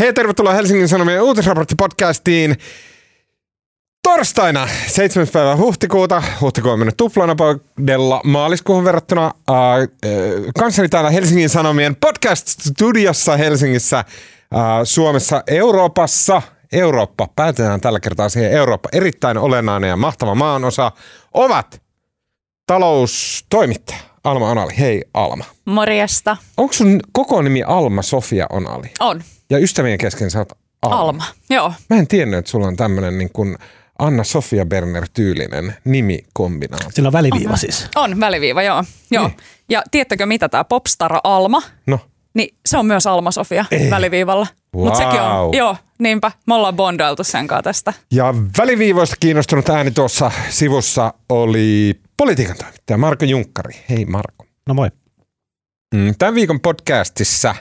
Hei, tervetuloa Helsingin Sanomien uutisraporttipodcastiin. Torstaina 7. päivä huhtikuuta, huhtikuu on mennyt tuplanapaudella maaliskuuhun verrattuna. Äh, kanssani täällä Helsingin Sanomien podcast-studiossa Helsingissä, äh, Suomessa, Euroopassa. Eurooppa, päätetään tällä kertaa siihen Eurooppa, erittäin olennainen ja mahtava maanosa, ovat taloustoimittaja Alma Onali. Hei Alma. Morjesta. Onko sun koko nimi Alma Sofia Onali? On. Ja ystävien kesken sä oot Alma. Alma. Joo. Mä en tiennyt, että sulla on tämmönen niin kuin Anna-Sofia Berner-tyylinen nimikombinaatio. Sillä on väliviiva siis. On väliviiva, joo. joo. Niin. Ja tiedättekö mitä tämä Popstar Alma? No, Niin se on myös Alma Sofia Ei. väliviivalla. Mutta sekin Wow. on, joo, niinpä. Me ollaan bondailtu sen kanssa tästä. ja väliviivoista kiinnostunut ääni tuossa sivussa oli politiikan toimittaja Marko Junkkari. Hei Marko. No moi. Mm, Tämän viikon podcastissa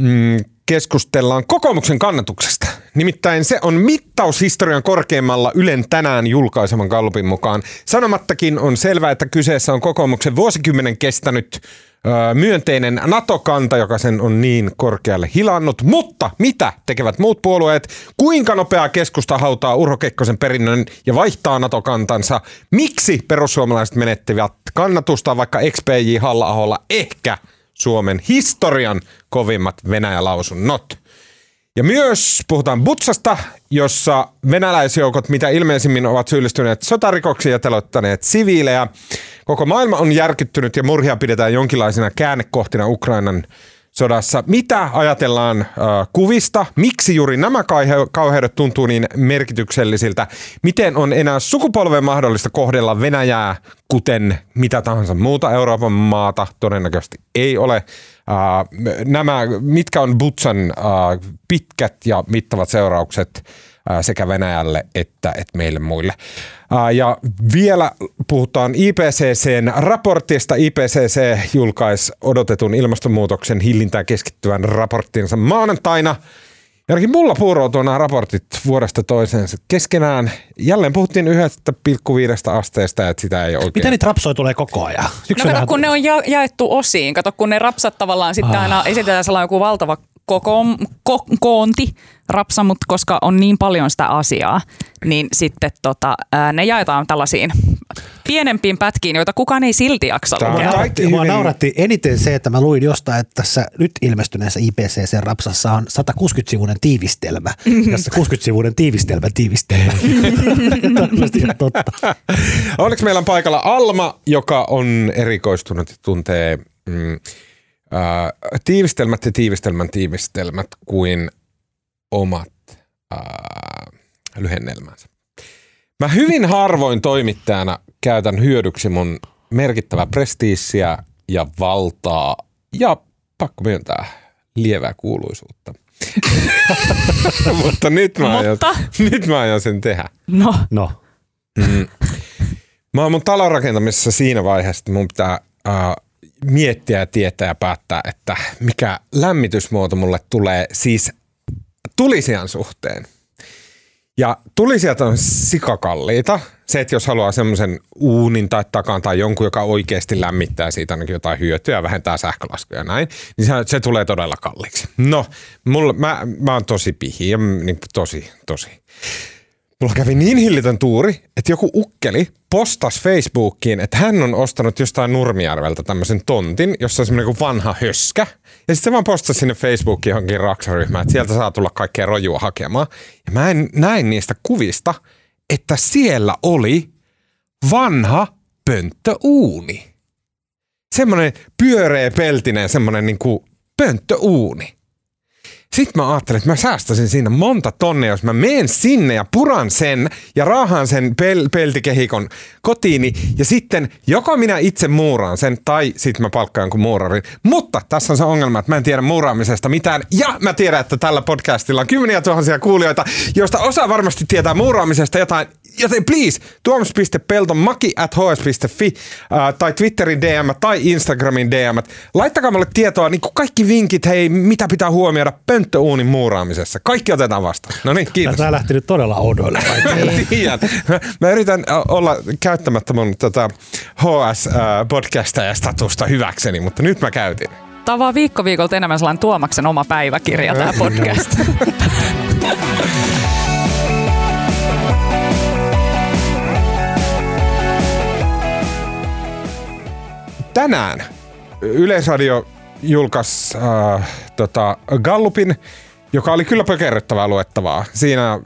mm, keskustellaan kokoomuksen kannatuksesta. Nimittäin se on mittaushistorian korkeimmalla Ylen tänään julkaiseman Gallupin mukaan. Sanomattakin on selvää, että kyseessä on kokoomuksen vuosikymmenen kestänyt ö, myönteinen NATO-kanta, joka sen on niin korkealle hilannut. Mutta mitä tekevät muut puolueet? Kuinka nopeaa keskusta hautaa Urho Kekkosen perinnön ja vaihtaa NATO-kantansa? Miksi perussuomalaiset menettivät kannatusta, vaikka XPJ Halla-aholla ehkä Suomen historian kovimmat Venäjä-lausunnot? Ja myös puhutaan Butsasta, jossa venäläisjoukot mitä ilmeisimmin ovat syyllistyneet sotarikoksiin ja teloittaneet siviilejä. Koko maailma on järkyttynyt ja murhia pidetään jonkinlaisena käännekohtina Ukrainan sodassa. Mitä ajatellaan äh, kuvista? Miksi juuri nämä kauhe- kauheudet tuntuu niin merkityksellisiltä? Miten on enää sukupolven mahdollista kohdella Venäjää kuten mitä tahansa muuta Euroopan maata? Todennäköisesti ei ole. Äh, nämä, mitkä on Butsan äh, pitkät ja mittavat seuraukset sekä Venäjälle että, että meille muille. Ja vielä puhutaan IPCCn raportista. IPCC julkaisi odotetun ilmastonmuutoksen hillintään keskittyvän raporttinsa maanantaina. Ja ainakin mulla puuroutuu nämä raportit vuodesta toiseen keskenään. Jälleen puhuttiin 1,5 asteesta, että sitä ei oikein... Miten niitä rapsoja tulee koko ajan? No kato, kun ne on ja- jaettu osiin. Kato, kun ne rapsat tavallaan sitten Ah. aina esitetään sellainen joku valtava koko, ko, koonti rapsa, mutta koska on niin paljon sitä asiaa, niin sitten tota, ää, ne jaetaan tällaisiin pienempiin pätkiin, joita kukaan ei silti jaksa lukea. kaikki mua nauratti eniten se, että mä luin jostain, että tässä nyt ilmestyneessä IPCC-rapsassa on 160-sivuinen tiivistelmä. Jossa 60-sivuinen tiivistelmä tiivistelmä. Totta. Onneksi meillä on paikalla Alma, joka on erikoistunut ja tuntee mm, äh, tiivistelmät ja tiivistelmän tiivistelmät kuin omat äh, lyhennelmänsä. Mä hyvin harvoin toimittajana käytän hyödyksi mun merkittävää prestiisiä ja valtaa ja pakko myöntää lievää kuuluisuutta. Mutta nyt mä, aion, Mutta? nyt mä aion sen tehdä. No, No, Mä oon mun talon rakentamisessa siinä vaiheessa, että mun pitää äh, miettiä tietää ja päättää, että mikä lämmitysmuoto mulle tulee siis tulisian suhteen. Ja tulisijat on sikakalliita. Se, että jos haluaa semmoisen uunin tai takan tai jonkun, joka oikeasti lämmittää siitä ainakin jotain hyötyä ja vähentää sähkölaskuja ja näin, niin se, se tulee todella kalliiksi. No, mulla, mä, mä oon tosi pihi ja niin, tosi, tosi. Mulla kävi niin hillitön tuuri, että joku ukkeli postasi Facebookiin, että hän on ostanut jostain Nurmijärveltä tämmöisen tontin, jossa on semmoinen vanha höskä. Ja sitten se vaan postasi sinne Facebookiin johonkin raksaryhmään, että sieltä saa tulla kaikkea rojua hakemaan. Ja mä en, näin niistä kuvista, että siellä oli vanha pönttöuuni. Semmoinen pyöreä peltinen, semmoinen niin kuin pönttöuuni. Sitten mä ajattelin, että mä säästäisin siinä monta tonnia, jos mä menen sinne ja puran sen ja raahaan sen pel- peltikehikon kotiini ja sitten joko minä itse muuraan sen tai sitten mä palkkaan jonkun muurarin. Mutta tässä on se ongelma, että mä en tiedä muuraamisesta mitään ja mä tiedän, että tällä podcastilla on kymmeniä tuhansia kuulijoita, joista osa varmasti tietää muuraamisesta jotain. Joten please, tuomas.peltomaki at hs.fi tai Twitterin DM tai Instagramin DM. Laittakaa mulle tietoa, niin kuin kaikki vinkit, hei, mitä pitää huomioida pönttöuunin muuraamisessa. Kaikki otetaan vastaan. No niin, kiitos. tämä lähti nyt todella oudoille. Tiedän. Mä, mä yritän olla käyttämättä mun tota, HS-podcastaja-statusta hyväkseni, mutta nyt mä käytin. Tämä on vaan viikko viikolta enemmän sellainen Tuomaksen oma päiväkirja tämä podcast. Tänään Yleisradio julkaisi äh, tota, Gallupin, joka oli kyllä pökerryttävää luettavaa. Siinä äh,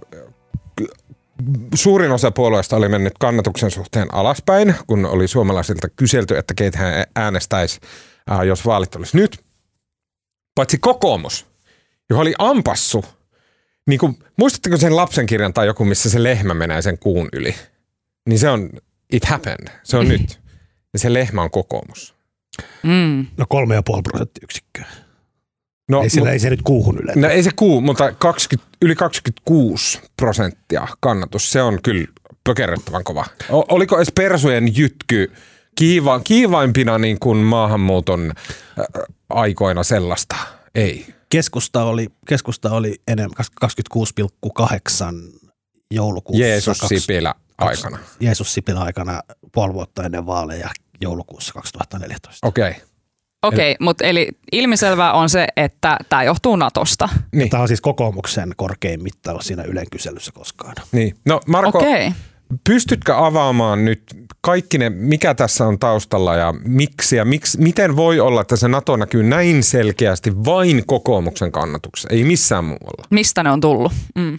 suurin osa puolueesta oli mennyt kannatuksen suhteen alaspäin, kun oli suomalaisilta kyselty, että keitä hän äänestäisi, äh, jos vaalit olisi nyt. Paitsi kokoomus, joka oli ampassu. Niin kuin, muistatteko sen lapsenkirjan tai joku, missä se lehmä menee sen kuun yli? Niin se on, it happened. Se on nyt. Ja se lehmä on kokoomus. Mm. No kolme ja puoli prosenttiyksikköä. No, Ei, sillä, mu- ei se nyt kuuhun yle. No ei se kuu, mutta 20, yli 26 prosenttia kannatus, se on kyllä pökerrettävän kova. O, oliko edes persujen jytky kiiva, kiivaimpina niin kuin maahanmuuton äh, aikoina sellaista? Ei. Keskusta oli, keskusta oli enemmän 26,8 joulukuussa. Jeesus Sipilä aikana. Jeesus Sipilä aikana puoli vuotta ennen vaaleja joulukuussa 2014. Okei. Okay. Okei, okay, mutta eli ilmiselvää on se, että tämä johtuu Natosta. Niin, Tämä on siis kokoomuksen korkein mittaus siinä Ylen kyselyssä koskaan. niin. No Marko, Okei. Okay. pystytkö avaamaan nyt kaikki ne, mikä tässä on taustalla ja miksi ja miksi, miten voi olla, että se NATO näkyy näin selkeästi vain kokoomuksen kannatuksessa, ei missään muualla? Mistä ne on tullut? Mm.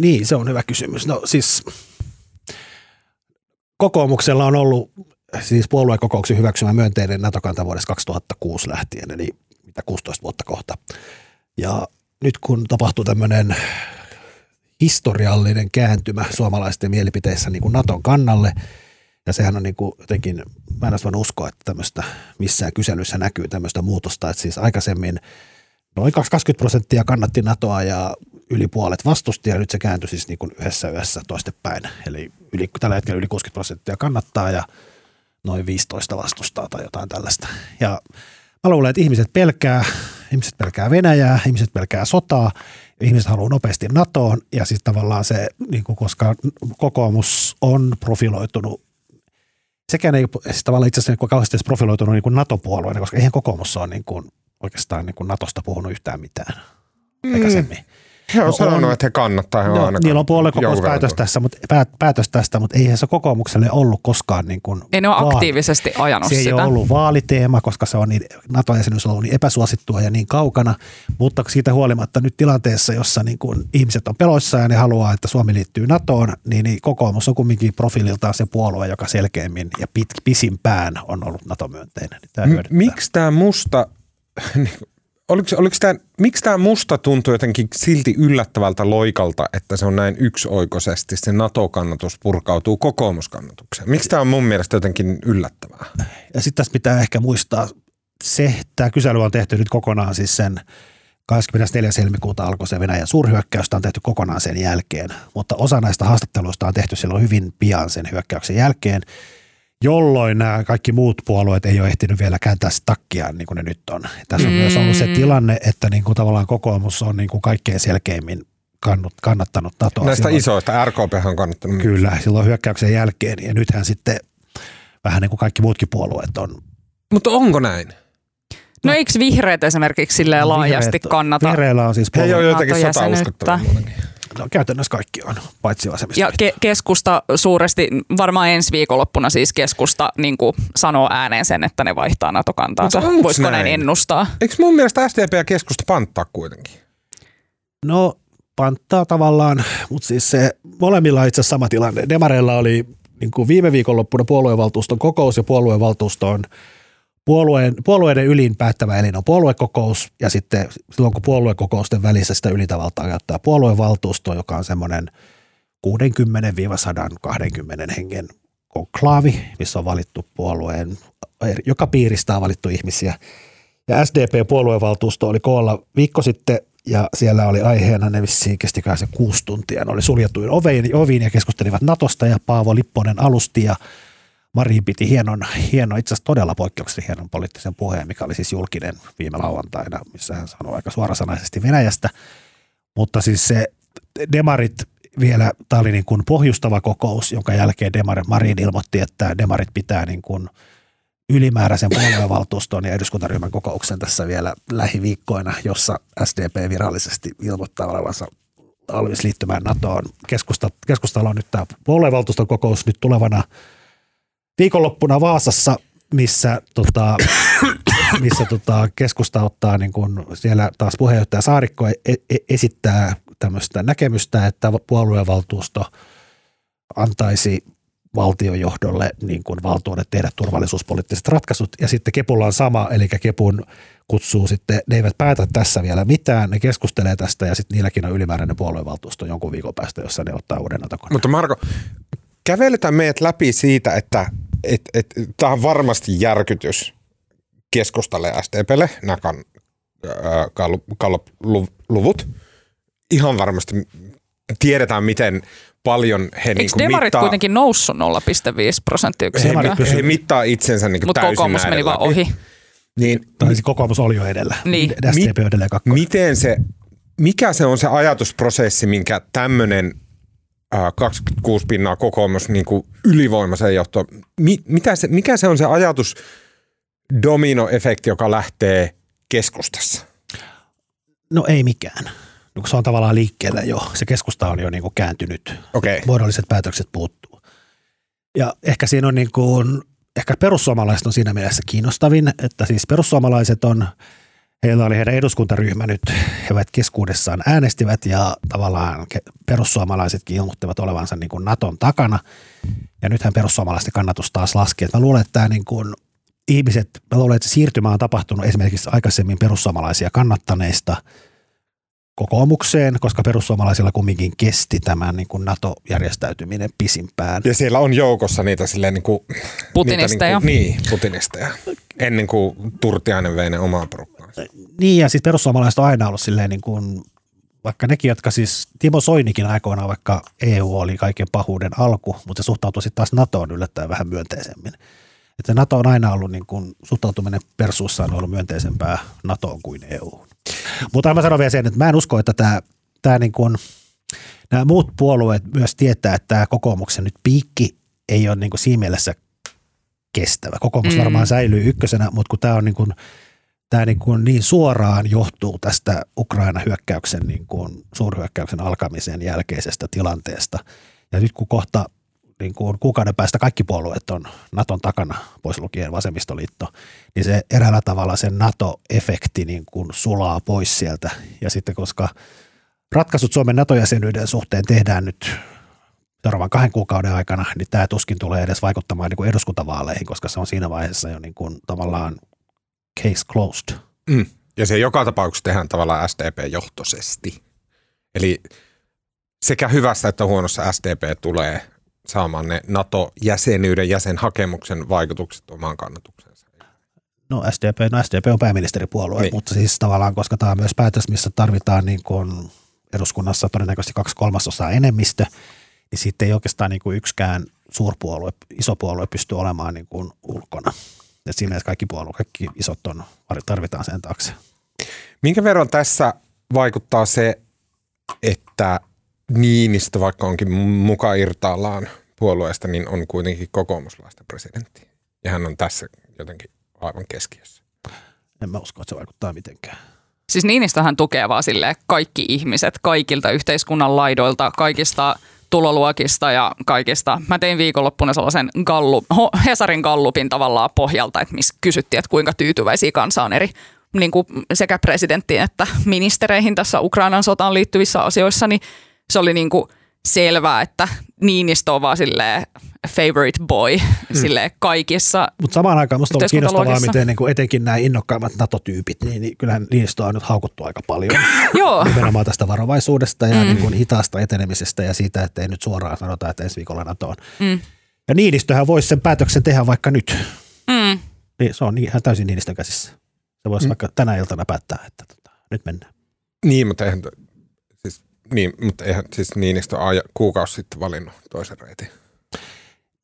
Niin, se on hyvä kysymys. No siis kokoomuksella on ollut siis puoluekokouksen hyväksymä myönteinen NATO-kanta vuodesta 2006 lähtien, eli mitä 16 vuotta kohta. Ja nyt kun tapahtuu tämmöinen historiallinen kääntymä suomalaisten mielipiteissä niin kuin Naton kannalle, ja sehän on niin kuin jotenkin, mä en voinut uskoa, että tämmöistä missään kyselyssä näkyy tämmöistä muutosta, että siis aikaisemmin noin 20 prosenttia kannatti NATOa ja yli puolet vastusti ja nyt se kääntyi siis niin kuin yhdessä yössä toistepäin. Eli yli, tällä hetkellä yli 60 prosenttia kannattaa ja noin 15 vastustaa tai jotain tällaista. Ja mä luulen, että ihmiset pelkää, ihmiset pelkää Venäjää, ihmiset pelkää sotaa, ihmiset haluaa nopeasti NATOon ja siis tavallaan se, niin kuin koska kokoomus on profiloitunut sekään ei siis tavallaan itse asiassa niin kauheasti edes profiloitunut niin NATO-puolueena, koska eihän kokoomus ole niin kuin, oikeastaan niin kuin NATOsta puhunut yhtään mitään aikaisemmin. He on No sanonut, on. että he kannattaa. He on No, aina niillä on puoluekokouspäätös tässä, mutta, päät, päätös tästä, mutta eihän se kokoomukselle ollut koskaan niin kuin Ei ne ole vaali- aktiivisesti ajanut se ei sitä. ole ollut vaaliteema, koska se on niin, NATO-jäsenyys on ollut niin epäsuosittua ja niin kaukana, mutta siitä huolimatta nyt tilanteessa, jossa niin kuin ihmiset on peloissaan ja ne haluaa, että Suomi liittyy NATOon, niin, niin kokoomus on kumminkin profiililtaan se puolue, joka selkeämmin ja pit, pisimpään on ollut NATO-myönteinen. Niin tämä M- miksi tämä musta, oliko, oliko tämä, miksi tämä musta tuntuu jotenkin silti yllättävältä loikalta, että se on näin yksioikoisesti, se NATO-kannatus purkautuu kokoomuskannatukseen? Miksi tämä on mun mielestä jotenkin yllättävää? Ja sitten tässä pitää ehkä muistaa se, tämä kysely on tehty nyt kokonaan siis sen 24. helmikuuta alkoi se Venäjän suurhyökkäys, tämä on tehty kokonaan sen jälkeen, mutta osa näistä haastatteluista on tehty silloin hyvin pian sen hyökkäyksen jälkeen, jolloin nämä kaikki muut puolueet ei ole ehtinyt vielä kääntää sitä takkiaan niin kuin ne nyt on. Tässä on mm. myös ollut se tilanne, että niin kuin tavallaan kokoomus on niin kuin kaikkein selkeimmin kannut, kannattanut NATOa. Näistä silloin- isoista, RKP on kannattanut. Kyllä, silloin hyökkäyksen jälkeen ja nythän sitten vähän niin kuin kaikki muutkin puolueet on Mutta onko näin? No eikö vihreät esimerkiksi silleen laajasti Vihreät- kannata? Vihreillä on siis He ei puolue, ole jotenkin sota NATO-jäsenyyttä. uskottavaa muutenkin. No, käytännössä kaikki on, paitsi vasemmisto. Ja ke- keskusta suuresti, varmaan ensi viikonloppuna siis keskusta niin kuin sanoo ääneen sen, että ne vaihtaa NATO-kantaansa. Mutta Voisiko näin näin? ennustaa? Eikö mun mielestä SDP ja keskusta panttaa kuitenkin? No panttaa tavallaan, mutta siis se molemmilla on itse asiassa sama tilanne. Demareilla oli niin kuin viime viikonloppuna puoluevaltuuston kokous ja puoluevaltuusto on puolueen, puolueiden ylin päättävä elin on puoluekokous ja sitten silloin kun puoluekokousten välissä sitä ylitävaltaa käyttää puoluevaltuusto, joka on semmoinen 60-120 hengen konklaavi, missä on valittu puolueen, joka piiristä on valittu ihmisiä. Ja SDP-puoluevaltuusto oli koolla viikko sitten ja siellä oli aiheena, ne vissiin kestikään se kuusi tuntia. Ne oli suljetuin oviin, oviin ja keskustelivat Natosta ja Paavo Lipponen alusti ja Marin piti hienon, hienon itse asiassa todella poikkeuksellisen hienon poliittisen puheen, mikä oli siis julkinen viime lauantaina, missä hän sanoi aika suorasanaisesti Venäjästä. Mutta siis se demarit vielä, tämä oli niin kuin pohjustava kokous, jonka jälkeen demarit, Marin ilmoitti, että demarit pitää niin kuin ylimääräisen puoluevaltuuston ja eduskuntaryhmän kokouksen tässä vielä lähiviikkoina, jossa SDP virallisesti ilmoittaa olevansa valmis liittymään NATOon. Keskusta, keskustalla on nyt tämä puoluevaltuuston kokous nyt tulevana viikonloppuna Vaasassa, missä, tota, missä tota, keskusta ottaa niin kun siellä taas puheenjohtaja Saarikko e- e- esittää tämmöistä näkemystä, että puoluevaltuusto antaisi valtiojohdolle niin kuin valtuudet tehdä turvallisuuspoliittiset ratkaisut. Ja sitten Kepulla on sama, eli Kepun kutsuu sitten, ne eivät päätä tässä vielä mitään, ne keskustelee tästä ja sitten niilläkin on ylimääräinen puoluevaltuusto jonkun viikon päästä, jossa ne ottaa uuden Nato-koneen. Mutta Marko, kävelytään meidät läpi siitä, että et, et, tämä on varmasti järkytys keskustalle ja SDPlle, nämä kan, luvut Ihan varmasti tiedetään, miten paljon he Eikö niinku demarit mittaa, kuitenkin noussut 0,5 prosenttiyksikköä? he, he mittaa itsensä niinku Mutta täysin kokoomus meni vaan ohi. Niin, Tai siis kokoomus oli jo edellä. Niin. Edelleen kakkonen. miten se, mikä se on se ajatusprosessi, minkä tämmöinen 26 pinnaa kokoomus niin kuin ylivoimaisen johto, mi, mitä se, mikä se on se ajatus dominoefekti, joka lähtee keskustassa? No ei mikään. No, se on tavallaan liikkeellä jo. Se keskusta on jo niin kuin kääntynyt. Okei. Muodolliset päätökset puuttuu. Ja ehkä siinä on niin kuin, ehkä perussuomalaiset on siinä mielessä kiinnostavin, että siis perussuomalaiset on, heillä oli heidän eduskuntaryhmä nyt, he keskuudessaan äänestivät ja tavallaan perussuomalaisetkin ilmoittivat olevansa niin kuin Naton takana. Ja nythän perussuomalaisten kannatus taas laskee. Mä luulen, että tämä niin kuin ihmiset, mä luulen, että siirtymä on tapahtunut esimerkiksi aikaisemmin perussuomalaisia kannattaneista kokoomukseen, koska perussuomalaisilla kumminkin kesti tämän niin kuin NATO-järjestäytyminen pisimpään. Ja siellä on joukossa niitä silleen niin kuin, Putinisteja. Niitä niin, kuin, niin, putinisteja. Ennen kuin Turtiainen vei ne omaan porukkaansa. Niin ja siis perussuomalaiset on aina ollut silleen niin kuin, vaikka nekin, jotka siis, Timo Soinikin aikoinaan, vaikka EU oli kaiken pahuuden alku, mutta se suhtautui sitten taas NATOon yllättäen vähän myönteisemmin. Että NATO on aina ollut niin kuin, suhtautuminen persuussa on ollut myönteisempää NATOon kuin EU. Mutta mä sanon vielä sen, että mä en usko, että tämä, tämä niin kuin, nämä muut puolueet myös tietää, että tämä kokoomuksen nyt piikki ei ole niin kuin siinä mielessä kestävä. Kokoomus Mm. varmaan säilyy ykkösenä, mutta kun tämä on niin kuin, tämä niin, kuin niin suoraan johtuu tästä Ukraina-hyökkäyksen, niin kuin suurhyökkäyksen alkamisen jälkeisestä tilanteesta. Ja nyt kun kohta niin kuin kuukauden päästä kaikki puolueet on Naton takana, pois lukien vasemmistoliitto, niin se eräällä tavalla se NATO-efekti niin kuin sulaa pois sieltä. Ja sitten koska ratkaisut Suomen NATO-jäsenyyden suhteen tehdään nyt seuraavan kahden kuukauden aikana, niin tämä tuskin tulee edes vaikuttamaan niin kuin eduskuntavaaleihin, koska se on siinä vaiheessa jo niin kuin tavallaan case closed. Mm. Ja se joka tapauksessa tehdään tavallaan SDP-johtoisesti. Eli sekä hyvässä että huonossa SDP tulee saamaan ne NATO-jäsenyyden jäsenhakemuksen vaikutukset omaan kannatukseensa. No SDP, no SDP on pääministeripuolue, Niin. niin. mutta siis tavallaan, koska tämä on myös päätös, missä tarvitaan niin kuin eduskunnassa todennäköisesti kaksi kolmasosaa enemmistö, niin sitten ei oikeastaan niin kuin yksikään suurpuolue, iso puolue pysty olemaan niin kuin ulkona. Ja siinä mielessä kaikki puolueet, kaikki isot on, tarvitaan sen taakse. Minkä verran tässä vaikuttaa se, että Niinistö, vaikka onkin muka irtaallaan puolueesta, niin on kuitenkin kokoomuslaista presidentti. Ja hän on tässä jotenkin aivan keskiössä. En mä usko, että se vaikuttaa mitenkään. Siis Niinistöhän tukee vaan silleen kaikki ihmiset kaikilta yhteiskunnan laidoilta, kaikista tuloluokista ja kaikista. Mä tein viikonloppuna sellaisen gallup, Ho- Hesarin gallupin tavallaan pohjalta, että missä kysyttiin, että kuinka tyytyväisiä kansa on eri niin kuin sekä presidenttiin että ministereihin tässä Ukrainan sotaan liittyvissä asioissa, niin se oli niin kuin selvää, että Niinistö on vaan silleen favorite boy silleen kaikissa. Mutta samaan aikaan musta on kiinnostavaa, miten niin kuin etenkin nämä innokkaimmat NATO-tyypit, niin, niin kyllähän Niinistö on nyt haukuttu aika paljon. Joo, nimenomaan tästä varovaisuudesta ja mm. niin kuin hitaasta etenemisestä ja siitä, että ei nyt suoraan sanota, että ensi viikolla NATOon. Mm. Ja Niinistöhän voisi sen päätöksen tehdä vaikka nyt. mm. Niin, se on niin- ihan täysin Niinistön käsissä. Se voisi mm. vaikka tänä iltana päättää, että tota, nyt mennään. Niin, mutta eihän, niin, mutta eihän siis Niinistö aja- kuukausi sitten valinnut toisen reitin.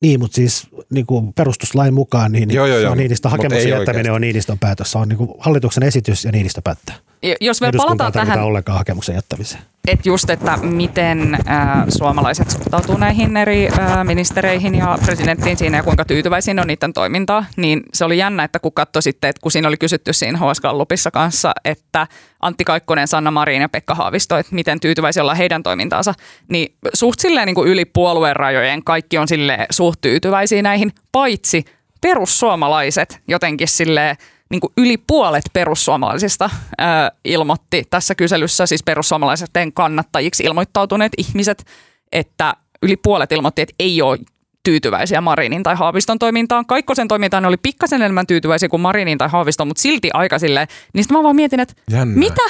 Niin, mutta siis niin kuin perustuslain mukaan niin Joo, joo, joo, on Niinistön ei jättäminen on Niinistön päätös. Se on niin kuin hallituksen esitys ja Niinistö päättää. Jos vielä palataan tähän, ollenkaan hakemuksen jättämiseen. että just, että miten äh, suomalaiset suhtautuu näihin eri äh, ministereihin ja presidenttiin siinä ja kuinka tyytyväisiä ne on niiden toimintaa, niin se oli jännä, että kun katsoi sitten, että kun siinä oli kysytty siinä HS Gallupissa kanssa, että Antti Kaikkonen, Sanna Marin ja Pekka Haavisto, että miten tyytyväisiä ollaan heidän toimintaansa, niin suht silleen niin kuin yli puolueen rajojen kaikki on sille suht tyytyväisiä näihin, paitsi perussuomalaiset jotenkin silleen, niin kuin yli puolet perussuomalaisista ää, ilmoitti tässä kyselyssä, siis perussuomalaisten kannattajiksi ilmoittautuneet ihmiset, että yli puolet ilmoitti, että ei ole tyytyväisiä Marinin tai Haaviston toimintaan. Kaikkosen toimintaan ne oli pikkasen enemmän tyytyväisiä kuin Marinin tai Haaviston, mutta silti aika silleen, niin sitten mä vaan mietin, että Jännää. mitä,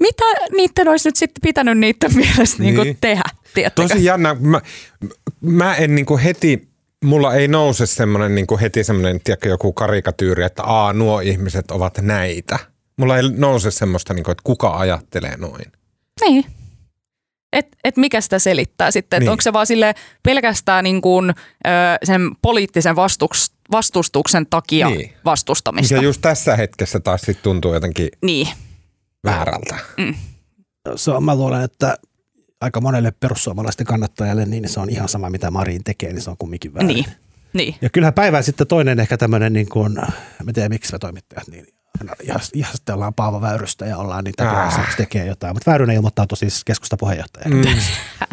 mitä niiden olisi nyt sitten pitänyt niiden mielestä niin. Niin. Niin tehdä, tiedättekö? Tosi jännä. Mä, mä en niinku heti, mulla ei nouse semmoinen niinku heti semmoinen, tiedätkö, joku karikatyyri, että aa, nuo ihmiset ovat näitä. Mulla ei nouse semmoista, niinku, että kuka ajattelee noin. Niin. Et, et mikä sitä selittää sitten, että Niin. onko se vaan sille pelkästään niin kuin, ö, sen poliittisen vastuks, vastustuksen takia Niin. niin. vastustamista. Mikä just tässä hetkessä taas sit tuntuu jotenkin Niin, väärältä. Se on, mä luulen, että aika monelle perussuomalaisten kannattajalle, niin se on ihan sama, mitä Marin tekee, niin se on kumminkin väärin. niin, niin. Ja kyllähän päivää sitten toinen ehkä tämmöinen, niin kuin, mä tiedän miksi me toimittajat, niin ihas- ihastellaan Paavo Väyrystä ja ollaan niitä Ah. ah. tekee jotain. Mutta Väyrynen ilmoittautui siis keskusta puheenjohtaja. Mm.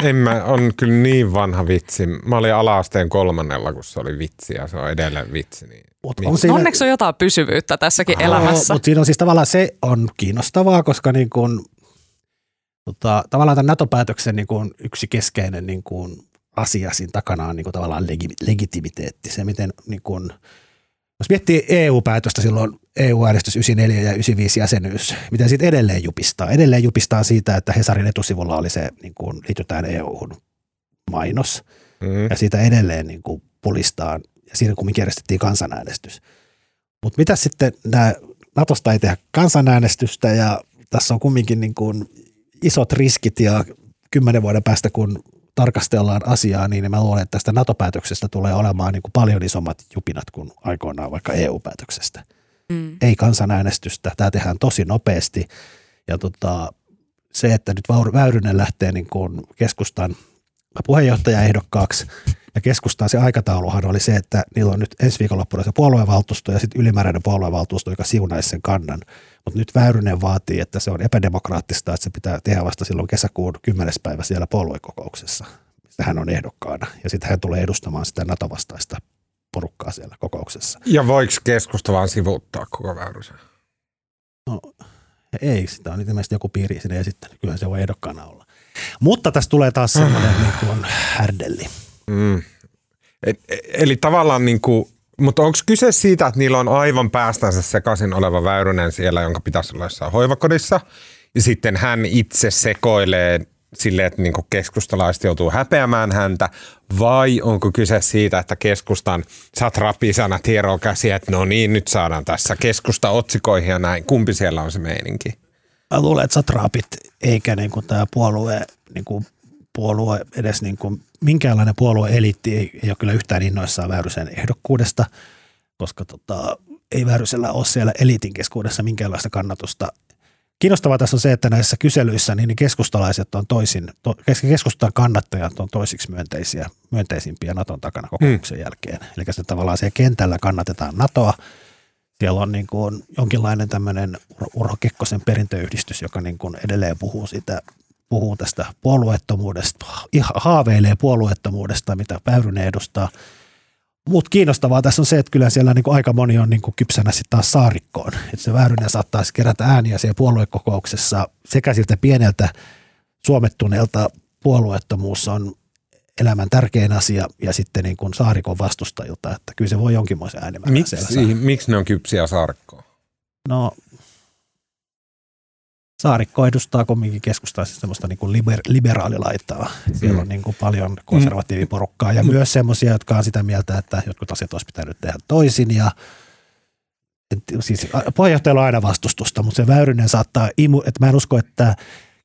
En mä, on kyllä niin vanha vitsi. Mä olin alaasteen kolmannella, kun se oli vitsi ja se on edelleen vitsi. Niin Mut on siinä, Onneksi on jotain pysyvyyttä tässäkin Joo, elämässä. Mutta siinä on siis tavallaan se on kiinnostavaa, koska niin kun, tota, tavallaan tämän NATO-päätöksen niin kun yksi keskeinen niin kun asia siinä takana on niin kun tavallaan legi- legitimiteetti. Se, miten niin kun, jos miettii EU-päätöstä silloin EU-äänestys 94 ja 95 jäsenyys, miten siitä edelleen jupistaa. Edelleen jupistaa siitä, että Hesarin etusivulla oli se niin kun liitytään EU-hun mainos mm. ja siitä edelleen niin kuin pulistaan, ja siinä kumminkin järjestettiin kansanäänestys. Mutta mitä sitten nämä, Natosta ei tehdä kansanäänestystä, ja tässä on kumminkin niin kuin isot riskit, ja kymmenen vuoden päästä, kun tarkastellaan asiaa, niin mä luulen, että tästä NATO-päätöksestä tulee olemaan niin kuin paljon isommat jupinat kuin aikoinaan vaikka EU-päätöksestä. Mm. Ei kansanäänestystä, tämä tehdään tosi nopeasti, ja tota, se, että nyt Väyrynen lähtee niin kuin keskustan puheenjohtajaehdokkaaksi ja keskustaan se aikatauluhan oli se, että niillä on nyt ensi viikonloppuna se puoluevaltuusto ja sitten ylimääräinen puoluevaltuusto, joka siunaisi sen kannan. Mutta nyt Väyrynen vaatii, että se on epädemokraattista, että se pitää tehdä vasta silloin kesäkuun 10. päivä siellä puoluekokouksessa. mistä Hän on ehdokkaana ja sitten hän tulee edustamaan sitä NATO-vastaista porukkaa siellä kokouksessa. Ja voiko keskusta vaan sivuuttaa koko Väyrysen? No, ei, sitä on ilmeisesti joku piiri sinne esittänyt. Kyllä se voi ehdokkaana olla. Mutta tässä tulee taas semmoinen niin kuin härdelli. Mm. E- eli tavallaan niin kuin, mutta onko kyse siitä, että niillä on aivan päästänsä sekaisin oleva Väyrynen siellä, jonka pitäisi olla jossain hoivakodissa, ja sitten hän itse sekoilee silleen, että niin keskustalaiset joutuu häpeämään häntä, vai onko kyse siitä, että keskustan satrapisana hieroo käsiä, että no niin, nyt saadaan tässä keskusta otsikoihin ja näin. Kumpi siellä on se meininki? Mä luulen, että satraapit eikä niin kuin tämä puolue, niin kuin puolue edes niin kuin minkäänlainen puolueeliitti ei, ei ole kyllä yhtään innoissaan Väyrysen ehdokkuudesta, koska tota, ei Väyrysellä ole siellä eliitin keskuudessa minkäänlaista kannatusta. Kiinnostavaa tässä on se, että näissä kyselyissä niin keskustalaiset on toisin, to, keskustan kannattajat on toisiksi myönteisiä, myönteisimpiä Naton takana kokouksen mm. jälkeen. Eli se tavallaan siellä kentällä kannatetaan NATOa, siellä on niin kuin jonkinlainen tämmöinen Urho Kekkosen perintöyhdistys, joka niin kuin edelleen puhuu siitä, puhuu tästä puolueettomuudesta, haaveilee puolueettomuudesta, mitä Väyrynen edustaa. Mutta kiinnostavaa tässä on se, että kyllä siellä niin kuin aika moni on niin kuin kypsänä sitten taas saarikkoon. Että se Väyrynen saattaisi kerätä ääniä siellä puoluekokouksessa sekä siltä pieneltä suomettuneelta puolueettomuus on elämän tärkein asia ja sitten niin kuin saarikon vastustajilta, että kyllä se voi jonkinmoisen äänimäärän Miksi, siellä miksi ne on kypsiä saarikkoa? No, Saarikko edustaa kumminkin keskustaa siis semmoista niin kuin liber, liberaalilaitaa. Siellä Mm. on niin kuin paljon konservatiiviporukkaa ja myös semmoisia, jotka on sitä mieltä, että jotkut asiat olisi pitänyt tehdä toisin. Ja, et, siis puheenjohtajalla on aina vastustusta, mutta se Väyrynen saattaa, imu, että mä en usko, että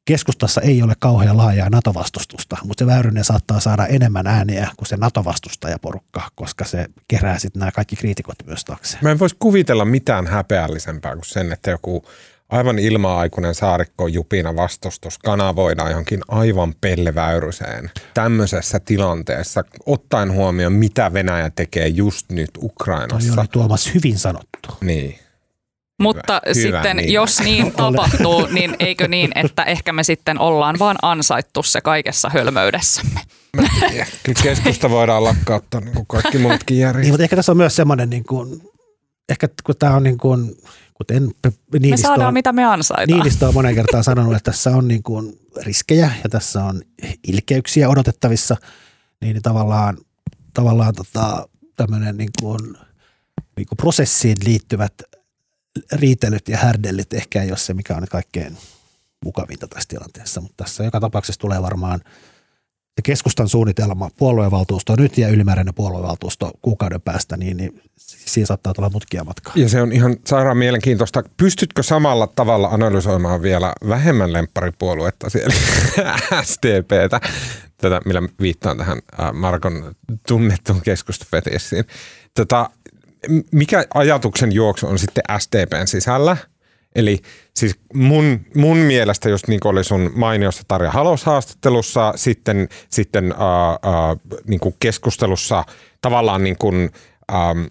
keskustassa ei ole kauhean laajaa NATO-vastustusta, mutta se Väyrynen saattaa saada enemmän ääniä kuin se NATO-vastustajaporukka, koska se kerää sitten nämä kaikki kriitikot myös taakse. Mä en voisi kuvitella mitään häpeällisempää kuin sen, että joku aivan ilma-aikuinen saarikko jupina vastustus kanavoidaan johonkin aivan pelleväyryseen tämmöisessä tilanteessa, ottaen huomioon, mitä Venäjä tekee just nyt Ukrainassa. Toi oli Tuomas hyvin sanottu. Niin. Mutta Hyvä sitten niin. jos niin tapahtuu, niin eikö niin, että ehkä me sitten ollaan vaan ansaittu se kaikessa hölmöydessämme. Kyllä keskusta voidaan lakkauttaa niin kuin kaikki muutkin Niin, järjestelmät. mutta ehkä tässä on myös semmoinen, niin kuin, ehkä kun tämä on niin kuin, kuten Pe- Me Niinistö saadaan on, mitä me ansaitaan. Niinistö on monen kertaan sanonut, että tässä on niin kuin riskejä ja tässä on ilkeyksiä odotettavissa, niin, niin tavallaan, tavallaan tota, tämmöinen niin kuin, niin kuin prosessiin liittyvät riitelyt ja härdellyt ehkä ei ole se, mikä on kaikkein mukavinta tässä tilanteessa, mutta tässä joka tapauksessa tulee varmaan se keskustan suunnitelma, puoluevaltuusto nyt ja ylimääräinen puoluevaltuusto kuukauden päästä, niin, niin siinä saattaa tulla mutkia matkaa. Ja se on ihan sairaan mielenkiintoista. Pystytkö samalla tavalla analysoimaan vielä vähemmän lempparipuoluetta siellä SDPtä, tätä, millä viittaan tähän äh, Markon tunnettuun keskustafetissiin. Tota, mikä ajatuksen juoksu on sitten SDPn sisällä? Eli siis mun, mun mielestä just niin kuin oli sun mainiossa Tarja Halos haastattelussa, sitten, sitten äh, äh, niin kuin keskustelussa tavallaan niin kuin, ähm,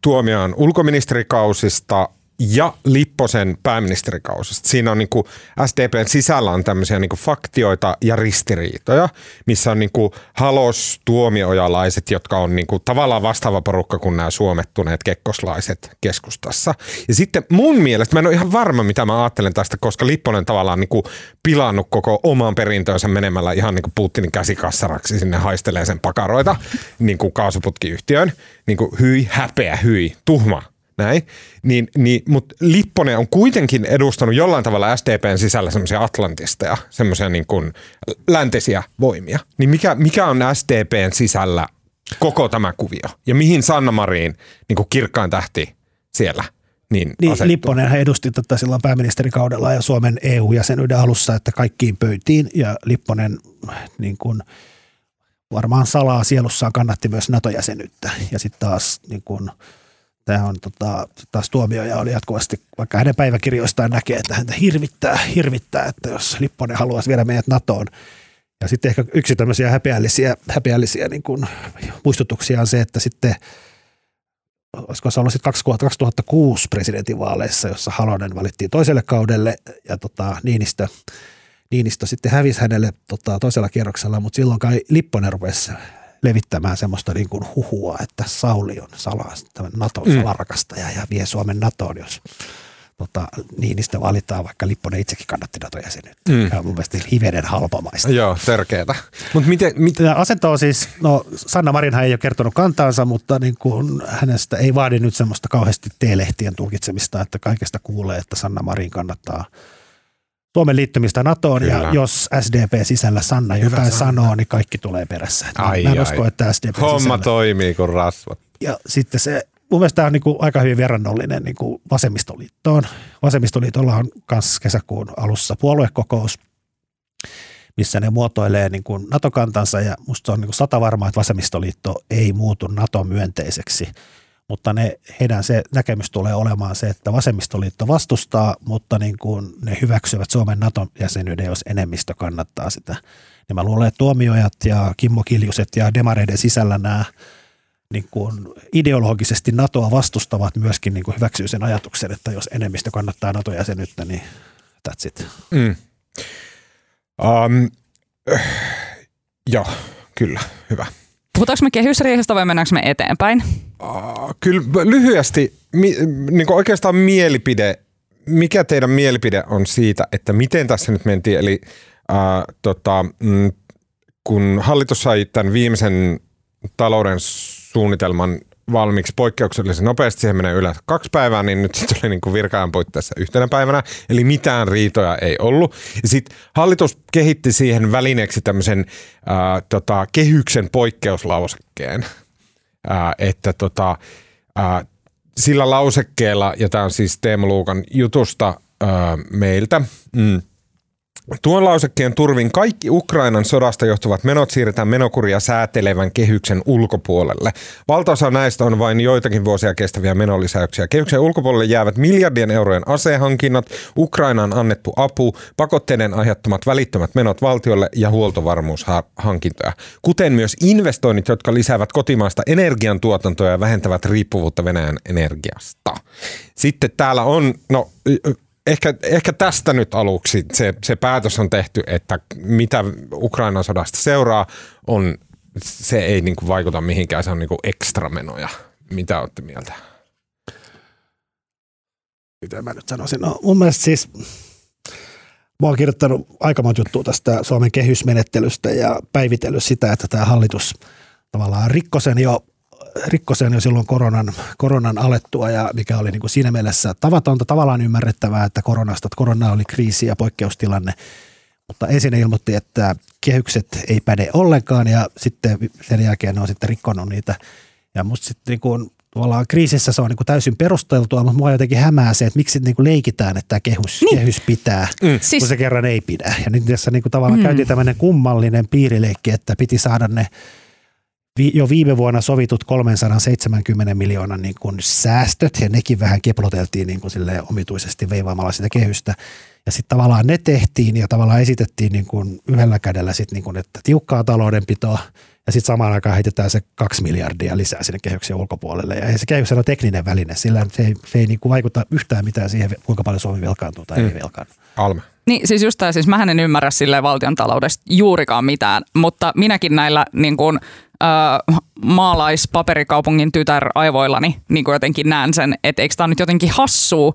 Tuomiojan ulkoministerikausista ja Lipposen pääministerikausista. Siinä on niin kuin SDPn sisällä on tämmöisiä niin kuin faktioita ja ristiriitoja, missä on niin kuin halos tuomiojalaiset, jotka on niin kuin tavallaan vastaava porukka kuin nämä suomettuneet kekkoslaiset keskustassa. Ja sitten mun mielestä, mä en ole ihan varma mitä mä ajattelen tästä, koska Lipponen tavallaan niin kuin pilannut koko oman perintöönsä menemällä ihan niin kuin Putinin käsikassaraksi sinne haistelee sen pakaroita niin kuin kaasuputkiyhtiöön. Niin kuin hyi, häpeä, hyi, tuhma näin, niin, niin, mutta Lipponen on kuitenkin edustanut jollain tavalla SDPn sisällä semmoisia atlantisteja, semmoisia niin kuin läntisiä voimia. Niin mikä, mikä on SDPn sisällä koko tämä kuvio? Ja mihin Sanna Marin, niin kuin kirkkain tähti siellä, niin, Niin, asettuu? Lipponen edusti tätä silloin pääministerikaudella ja Suomen EU-jäsenyyden alussa, että kaikkiin pöytiin ja Lipponen niin kuin, varmaan salaa sielussaan kannatti myös NATO-jäsenyyttä ja sitten taas niin kuin, tämä on tota, taas tuomioja oli jatkuvasti, vaikka hänen päiväkirjoistaan näkee, että häntä hirvittää, hirvittää, että jos Lipponen haluaisi viedä meidät NATOon. Ja sitten ehkä yksi tämmöisiä häpeällisiä, häpeällisiä niin kuin muistutuksia on se, että sitten olisiko se ollut sitten 2006 presidentinvaaleissa, jossa Halonen valittiin toiselle kaudelle ja tota, Niinistö, Niinistö sitten hävisi hänelle tota, toisella kierroksella, mutta silloin kai Lipponen rupesi levittämään semmoista niin kuin huhua, että Sauli on salaa, Naton Mm. salarakastaja ja vie Suomen NATOon, jos tota, Niinistö valitaan, vaikka Lipponen itsekin kannatti NATO-jäsenyyttä. Mm. Ja mun mielestä hivenen halpamaista. Joo, törkeetä. Mutta miten, mit, Ja asento on siis, no Sanna Marinhan ei ole kertonut kantaansa, mutta niin kuin hänestä ei vaadi nyt semmoista kauheasti T-lehtien tulkitsemista, että kaikesta kuulee, että Sanna Marin kannattaa Suomen liittymistä NATOon Kyllä. ja jos SDP sisällä Sanna jotain Sanna. sanoo, niin kaikki tulee perässä. Että Ai, mä en ai. usko, että SDP homma sisällä. toimii kuin rasvat. Ja sitten se, mun mielestä tämä on niin kuin aika hyvin verrannollinen niin kuin vasemmistoliittoon. Vasemmistoliitolla on myös kesäkuun alussa puoluekokous, missä ne muotoilee niin kuin NATO-kantansa ja musta se on niin kuin sata varmaa, että vasemmistoliitto ei muutu NATO-myönteiseksi. Mutta ne, heidän se näkemys tulee olemaan se, että vasemmistoliitto vastustaa, mutta niin kuin ne hyväksyvät Suomen NATO-jäsenyyden, jos enemmistö kannattaa sitä. Ja mä luulen, että tuomiojat ja Kimmo Kiljuset ja demareiden sisällä nämä niin kuin ideologisesti NATOa vastustavat myöskin niin kuin hyväksyy sen ajatuksen, että jos enemmistö kannattaa NATO-jäsenyyttä, niin that's it. Mm. Um, äh, joo, kyllä, hyvä. Puhutaanko me kehysriihestä vai mennäänkö me eteenpäin? Kyllä lyhyesti, mi, niin oikeastaan mielipide, mikä teidän mielipide on siitä, että miten tässä nyt mentiin, eli uh, tota, mm, kun hallitus sai tämän viimeisen talouden suunnitelman valmiiksi poikkeuksellisen nopeasti, siihen menee yleensä kaksi päivää, niin nyt se tuli niin virkaan puitteissa yhtenä päivänä, eli mitään riitoja ei ollut. Ja sitten hallitus kehitti siihen välineeksi tämmöisen ää, tota, kehyksen poikkeuslausekkeen, että tota, sillä lausekkeella, ja tämä on siis Teemu Luukan jutusta meiltä, mm, Tuon lausekkeen turvin kaikki Ukrainan sodasta johtuvat menot siirretään menokuria säätelevän kehyksen ulkopuolelle. Valtaosa näistä on vain joitakin vuosia kestäviä menolisäyksiä. Kehyksen ulkopuolelle jäävät miljardien eurojen asehankinnat, Ukrainaan annettu apu, pakotteiden aiheuttamat välittömät menot valtiolle ja huoltovarmuushankintoja, kuten myös investoinnit, jotka lisäävät kotimaista energiantuotantoa ja vähentävät riippuvuutta Venäjän energiasta. Sitten täällä on, no ehkä, ehkä tästä nyt aluksi se, se päätös on tehty, että mitä Ukrainan sodasta seuraa, on, se ei niin kuin vaikuta mihinkään, se on niin kuin ekstramenoja. Mitä olette mieltä? Mitä mä nyt sanoisin? No mun mielestä siis, mä oon kirjoittanut aika monta juttua tästä Suomen kehysmenettelystä ja päivitellyt sitä, että tämä hallitus tavallaan rikkosen jo rikkosen jo silloin koronan, koronan alettua ja mikä oli niin kuin siinä mielessä tavatonta, tavallaan ymmärrettävää, että koronasta, että korona oli kriisi ja poikkeustilanne, mutta ensin ilmoitti, että kehykset ei päde ollenkaan ja sitten sen jälkeen ne on sitten rikkonut niitä. Ja musta sitten niin kuin, tavallaan kriisissä se on niin kuin täysin perusteltua, mutta mua jotenkin hämää se, että miksi niin kuin leikitään, että tämä kehys, niin. kehys pitää, mm. siis... kun se kerran ei pidä. Ja nyt tässä niin kuin tavallaan mm. käytiin tämmöinen kummallinen piirileikki, että piti saada ne jo viime vuonna sovitut 370 miljoonan niin kuin säästöt, ja nekin vähän keploteltiin niin kuin omituisesti veivaamalla sitä kehystä. Ja sitten tavallaan ne tehtiin ja tavallaan esitettiin niin kuin yhdellä kädellä sit niin kuin, että tiukkaa taloudenpitoa, ja sitten samaan aikaan heitetään se kaksi miljardia lisää sinne kehyksen ulkopuolelle. Ja se kehys on tekninen väline, sillä se ei, se ei niin kuin vaikuta yhtään mitään siihen, kuinka paljon Suomi velkaantuu tai mm. ei velkaannu. Alma. Niin siis just tämä, siis mähän en ymmärrä sille valtion taloudesta juurikaan mitään, mutta minäkin näillä niin kuin, äh, maalaispaperikaupungin tytär aivoillani niin kuin jotenkin näen sen, että eikö tämä nyt jotenkin hassua,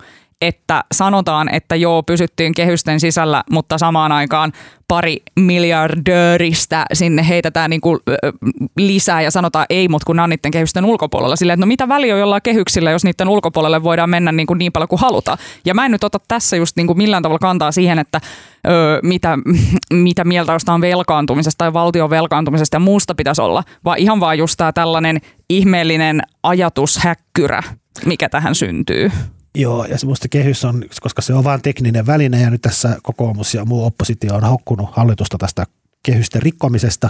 että sanotaan, että joo, pysyttiin kehysten sisällä, mutta samaan aikaan pari miljardööristä sinne heitetään niin kuin lisää ja sanotaan ei, mutta kun ne on niiden kehysten ulkopuolella. Silleen, että no mitä väliä on jollain kehyksillä, jos niiden ulkopuolelle voidaan mennä niin, kuin niin paljon kuin halutaan. Ja mä en nyt ota tässä just niin kuin millään tavalla kantaa siihen, että ö, mitä, mitä mieltä jostain velkaantumisesta tai valtion velkaantumisesta ja muusta pitäisi olla, vaan ihan vaan just tämä tällainen ihmeellinen ajatushäkkyrä, mikä tähän syntyy. Joo, ja se musta kehys on, koska se on vain tekninen väline ja nyt tässä kokoomus ja muu oppositio on haukkunut hallitusta tästä kehysten rikkomisesta.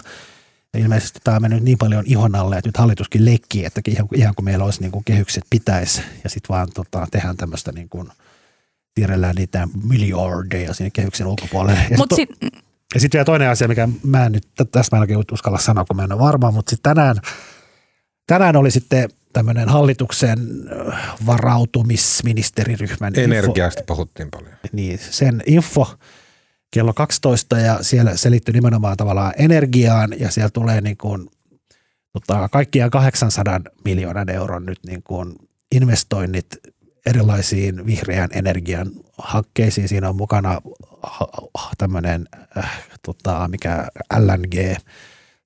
Ja ilmeisesti tämä on mennyt niin paljon ihon alle, että nyt hallituskin leikkii, että ihan, ihan kuin meillä olisi niin kuin kehykset pitäisi ja sitten vaan tota, tehdään tämmöistä niin kuin, tiirellään niitä miljardeja sinne kehyksen ulkopuolelle. Ja sitten sit, sit vielä toinen asia, mikä mä en nyt, tästä mä en oikein uskalla sanoa, kun mä en ole varma, mutta sitten tänään, tänään oli sitten – tämmöinen hallituksen varautumisministeriryhmän Energiasta info, puhuttiin paljon. Niin, sen info kello 12 ja siellä se liittyy nimenomaan tavallaan energiaan ja siellä tulee niin kuin, tota, kaikkiaan 800 miljoonan euron nyt niin kuin investoinnit erilaisiin vihreän energian hankkeisiin. Siinä on mukana tämmöinen, äh, tota, mikä LNG,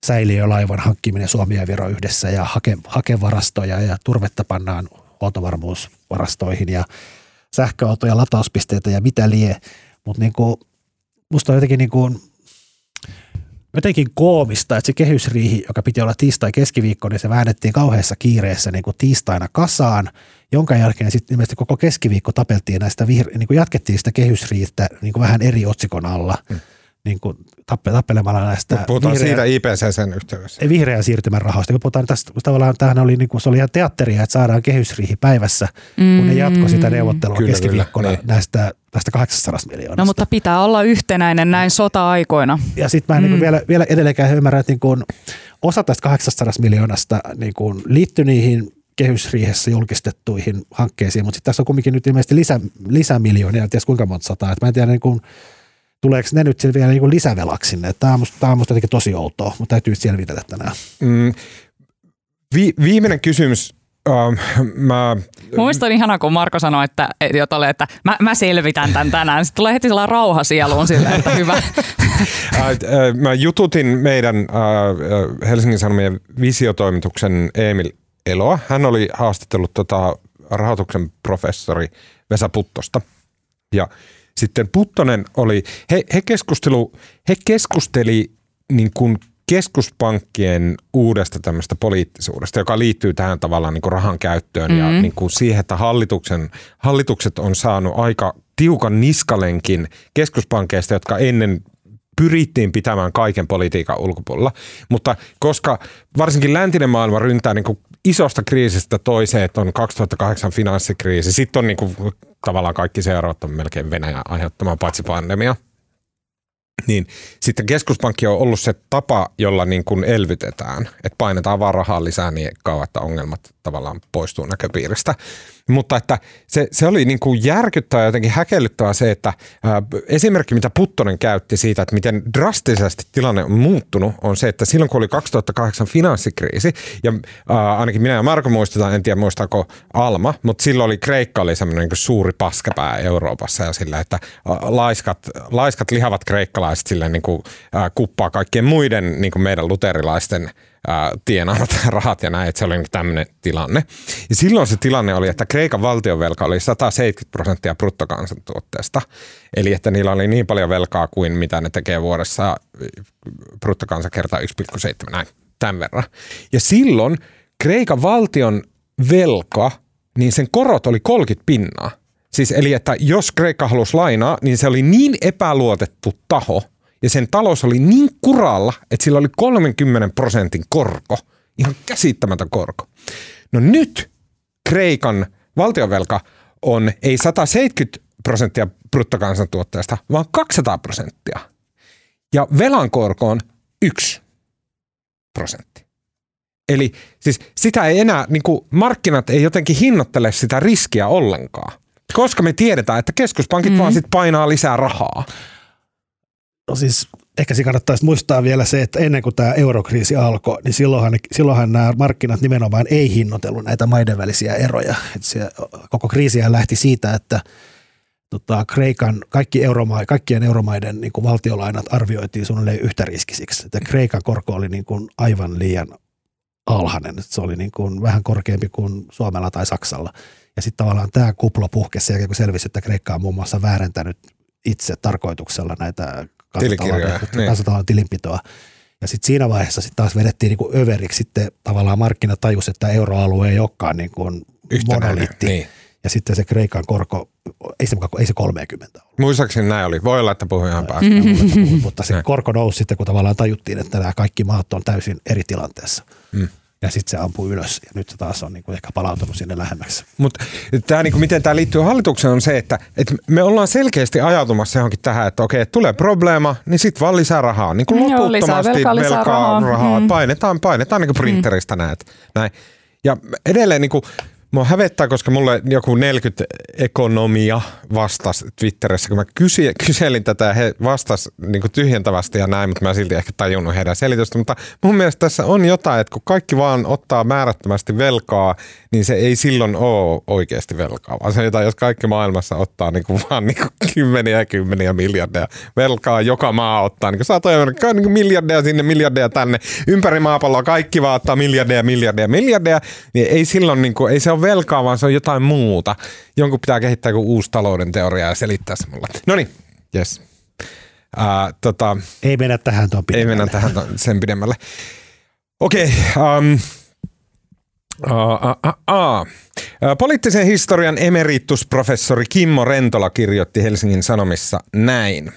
säiliölaivan hankkiminen Suomi ja Viro yhdessä ja hake, hakevarastoja ja turvetta pannaan huoltovarmuusvarastoihin ja sähköautoja, latauspisteitä ja mitä lie. Mutta niinku, musta on jotenkin, niinku, jotenkin koomista, että se kehysriihi, joka piti olla tiistai keskiviikko, niin se väännettiin kauheassa kiireessä niin kuin tiistaina kasaan, jonka jälkeen sitten ilmeisesti koko keskiviikko tapeltiin näistä, vihre- niin jatkettiin sitä kehysriihtä niin kuin vähän eri otsikon alla. Hmm niin kuin tappe, tappelemalla näistä. Puhutaan vihreä, siitä IPCCn yhteydessä. Vihreän siirtymän rahoista. Kun puhutaan tästä, tavallaan tämähän oli, niin kuin, se oli ihan teatteria, että saadaan kehysriihi päivässä, mm. kun ne jatkoi sitä neuvottelua kyllä, keskiviikkona kyllä, niin. näistä tästä 800 miljoonasta. No mutta pitää olla yhtenäinen näin sota-aikoina. Ja sitten mä en niinku mm. niin vielä, vielä edelleenkään ymmärrä, että niin kuin osa tästä 800 miljoonasta niin kuin liittyi niihin kehysriihessä julkistettuihin hankkeisiin, mutta sitten tässä on kuitenkin nyt ilmeisesti lisä, lisämiljoonia, en tiedä kuinka monta sataa. Et mä en tiedä, niin kuin, tuleeko ne nyt vielä niin lisävelaksi sinne. Tämä on musta, tämä on musta tosi outoa, mutta täytyy selvitellä tänään. Mm, vi, viimeinen kysymys. Uh, mä... On ihanaa, kun Marko sanoi, että, että, että mä, mä selvitän tämän tänään. Sitten tulee heti sellainen rauha sieluun sille, että hyvä. mä jututin meidän uh, Helsingin Sanomien visiotoimituksen Emil Eloa. Hän oli haastatellut tota rahoituksen professori Vesa Puttosta. Ja sitten Puttonen oli, he, he, keskustelu, he keskusteli niin kuin keskuspankkien uudesta tämmöistä poliittisuudesta, joka liittyy tähän tavallaan niin kuin rahan käyttöön mm-hmm. ja niin kuin siihen, että hallituksen, hallitukset on saanut aika tiukan niskalenkin keskuspankeista, jotka ennen pyrittiin pitämään kaiken politiikan ulkopuolella. Mutta koska varsinkin läntinen maailma ryntää niin kuin isosta kriisistä toiseen, että on 2008 finanssikriisi, sitten on niin kuin tavallaan kaikki seuraavat on melkein Venäjän aiheuttama paitsi pandemia – niin sitten keskuspankki on ollut se tapa, jolla niin kuin elvytetään, että painetaan vaan rahaa lisää niin kauan, että ongelmat tavallaan poistuu näköpiiristä. Mutta että se, se oli niin kuin järkyttävää jotenkin häkellyttävää se, että ää, esimerkki mitä Puttonen käytti siitä, että miten drastisesti tilanne on muuttunut, on se, että silloin kun oli 2008 finanssikriisi, ja ää, ainakin minä ja Marko muistetaan, en tiedä muistaako Alma, mutta silloin oli Kreikka oli semmoinen niin suuri paskapää Euroopassa ja sillä, että laiskat, laiskat lihavat kreikkalaiset sillä niin kuin, ää, kuppaa kaikkien muiden niin kuin meidän luterilaisten tienaamat rahat ja näin, että se oli niin tämmöinen tilanne. Ja silloin se tilanne oli, että Kreikan valtionvelka oli 170 prosenttia bruttokansantuotteesta. Eli että niillä oli niin paljon velkaa kuin mitä ne tekee vuodessa bruttokansa kertaa 1,7 näin, tämän verran. Ja silloin Kreikan valtion velka, niin sen korot oli 30 pinnaa. Siis eli, että jos Kreikka halusi lainaa, niin se oli niin epäluotettu taho – ja sen talous oli niin kuralla, että sillä oli 30 prosentin korko. Ihan käsittämätön korko. No nyt Kreikan valtionvelka on ei 170 prosenttia bruttokansantuotteesta, vaan 200 prosenttia. Ja velan korko on 1 prosentti. Eli siis sitä ei enää, niin kuin markkinat ei jotenkin hinnoittele sitä riskiä ollenkaan. Koska me tiedetään, että keskuspankit mm. vaan sit painaa lisää rahaa. No siis ehkä se kannattaisi muistaa vielä se, että ennen kuin tämä eurokriisi alkoi, niin silloinhan, silloinhan nämä markkinat nimenomaan ei hinnoitellut näitä maiden välisiä eroja. Se, koko kriisihän lähti siitä, että tota, Kreikan, kaikki euroma, kaikkien euromaiden niin kuin valtiolainat arvioitiin suunnilleen yhtä riskisiksi. Että Kreikan korko oli niin kuin aivan liian alhainen. Että se oli niin kuin vähän korkeampi kuin Suomella tai Saksalla. Ja sitten tavallaan tämä kupla puhkesi kun selvisi, että Kreikka on muun muassa väärentänyt itse tarkoituksella näitä kansantalouden tilinpitoa. Ja sitten siinä vaiheessa sit taas vedettiin niinku överiksi sitten tavallaan markkinat tajus, että euroalue ei olekaan niinku monoliitti. Niin. Ja sitten se Kreikan korko, ei se, ei se 30 ollut. Muistaakseni näin oli. Voi olla, että puhuin ihan päästä. Mutta se korko nousi sitten, kun tavallaan tajuttiin, että nämä kaikki maat on täysin eri tilanteessa. Mm ja sitten se ampuu ylös ja nyt se taas on niinku ehkä palautunut sinne lähemmäksi. Mutta tämä niinku, miten tämä liittyy hallitukseen on se, että et me ollaan selkeästi ajautumassa johonkin tähän, että okei, tulee probleema, niin sitten vaan lisää rahaa. Niin kuin loputtomasti lisää velkaa, lisää velkaa, rahaa. rahaa. Mm. Painetaan, painetaan niin kuin printeristä mm. näet. Näin. Ja edelleen niin kuin, Mua hävettää, koska mulle joku 40 ekonomia vastasi Twitterissä, kun mä kysy, kyselin tätä ja he vastas niin tyhjentävästi ja näin, mutta mä silti ehkä tajunnut heidän selitystä. Mutta mun mielestä tässä on jotain, että kun kaikki vaan ottaa määrättömästi velkaa, niin se ei silloin ole oikeasti velkaa, vaan se jotain, jos kaikki maailmassa ottaa niin kuin vaan niin kuin kymmeniä ja kymmeniä miljardeja velkaa, joka maa ottaa niin kuin satoja niin kuin miljardeja sinne, miljardeja tänne, ympäri maapalloa kaikki vaan ottaa miljardeja, miljardeja, miljardeja, niin ei silloin, niin kuin, ei se ole velkaa, vaan se on jotain muuta. Jonkun pitää kehittää joku uusi talouden teoria ja selittää se mulle. No niin, yes. Uh, tota, ei mennä tähän tuon Ei mennä tähän ton, sen pidemmälle. Okei, okay, um, uh, uh, uh. Poliittisen historian emeritusprofessori Kimmo Rentola kirjoitti Helsingin Sanomissa näin.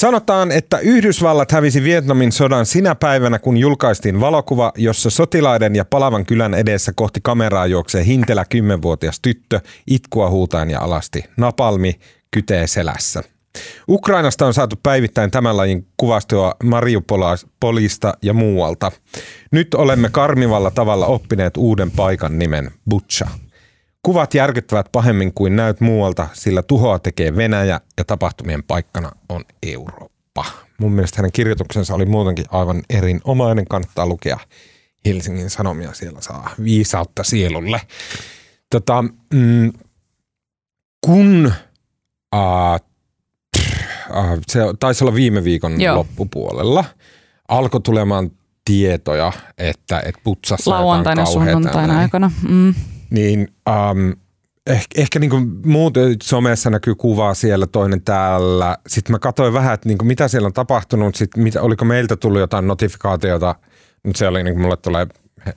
Sanotaan, että Yhdysvallat hävisi Vietnamin sodan sinä päivänä, kun julkaistiin valokuva, jossa sotilaiden ja palavan kylän edessä kohti kameraa juoksee hintelä kymmenvuotias tyttö, itkua huutain ja alasti. Napalmi kytee selässä. Ukrainasta on saatu päivittäin tämän lajin kuvastoa Mariupolista ja muualta. Nyt olemme karmivalla tavalla oppineet uuden paikan nimen Butcha. Kuvat järkyttävät pahemmin kuin näyt muualta, sillä tuhoa tekee Venäjä ja tapahtumien paikkana on Eurooppa. Mun mielestä hänen kirjoituksensa oli muutenkin aivan erinomainen. Kannattaa lukea Helsingin Sanomia, siellä saa viisautta sielulle. Tota, mm, kun äh, äh, se taisi olla viime viikon Joo. loppupuolella, alkoi tulemaan tietoja, että et putsassa Lauantaina sunnuntaina aikana. Mm. Niin ähm, ehkä, ehkä niin kuin muut somessa näkyy kuvaa siellä, toinen täällä. Sitten mä katsoin vähän, että niin kuin mitä siellä on tapahtunut. Sitten mitä, oliko meiltä tullut jotain notifikaatiota. Nyt se oli, niin kuin mulle tulee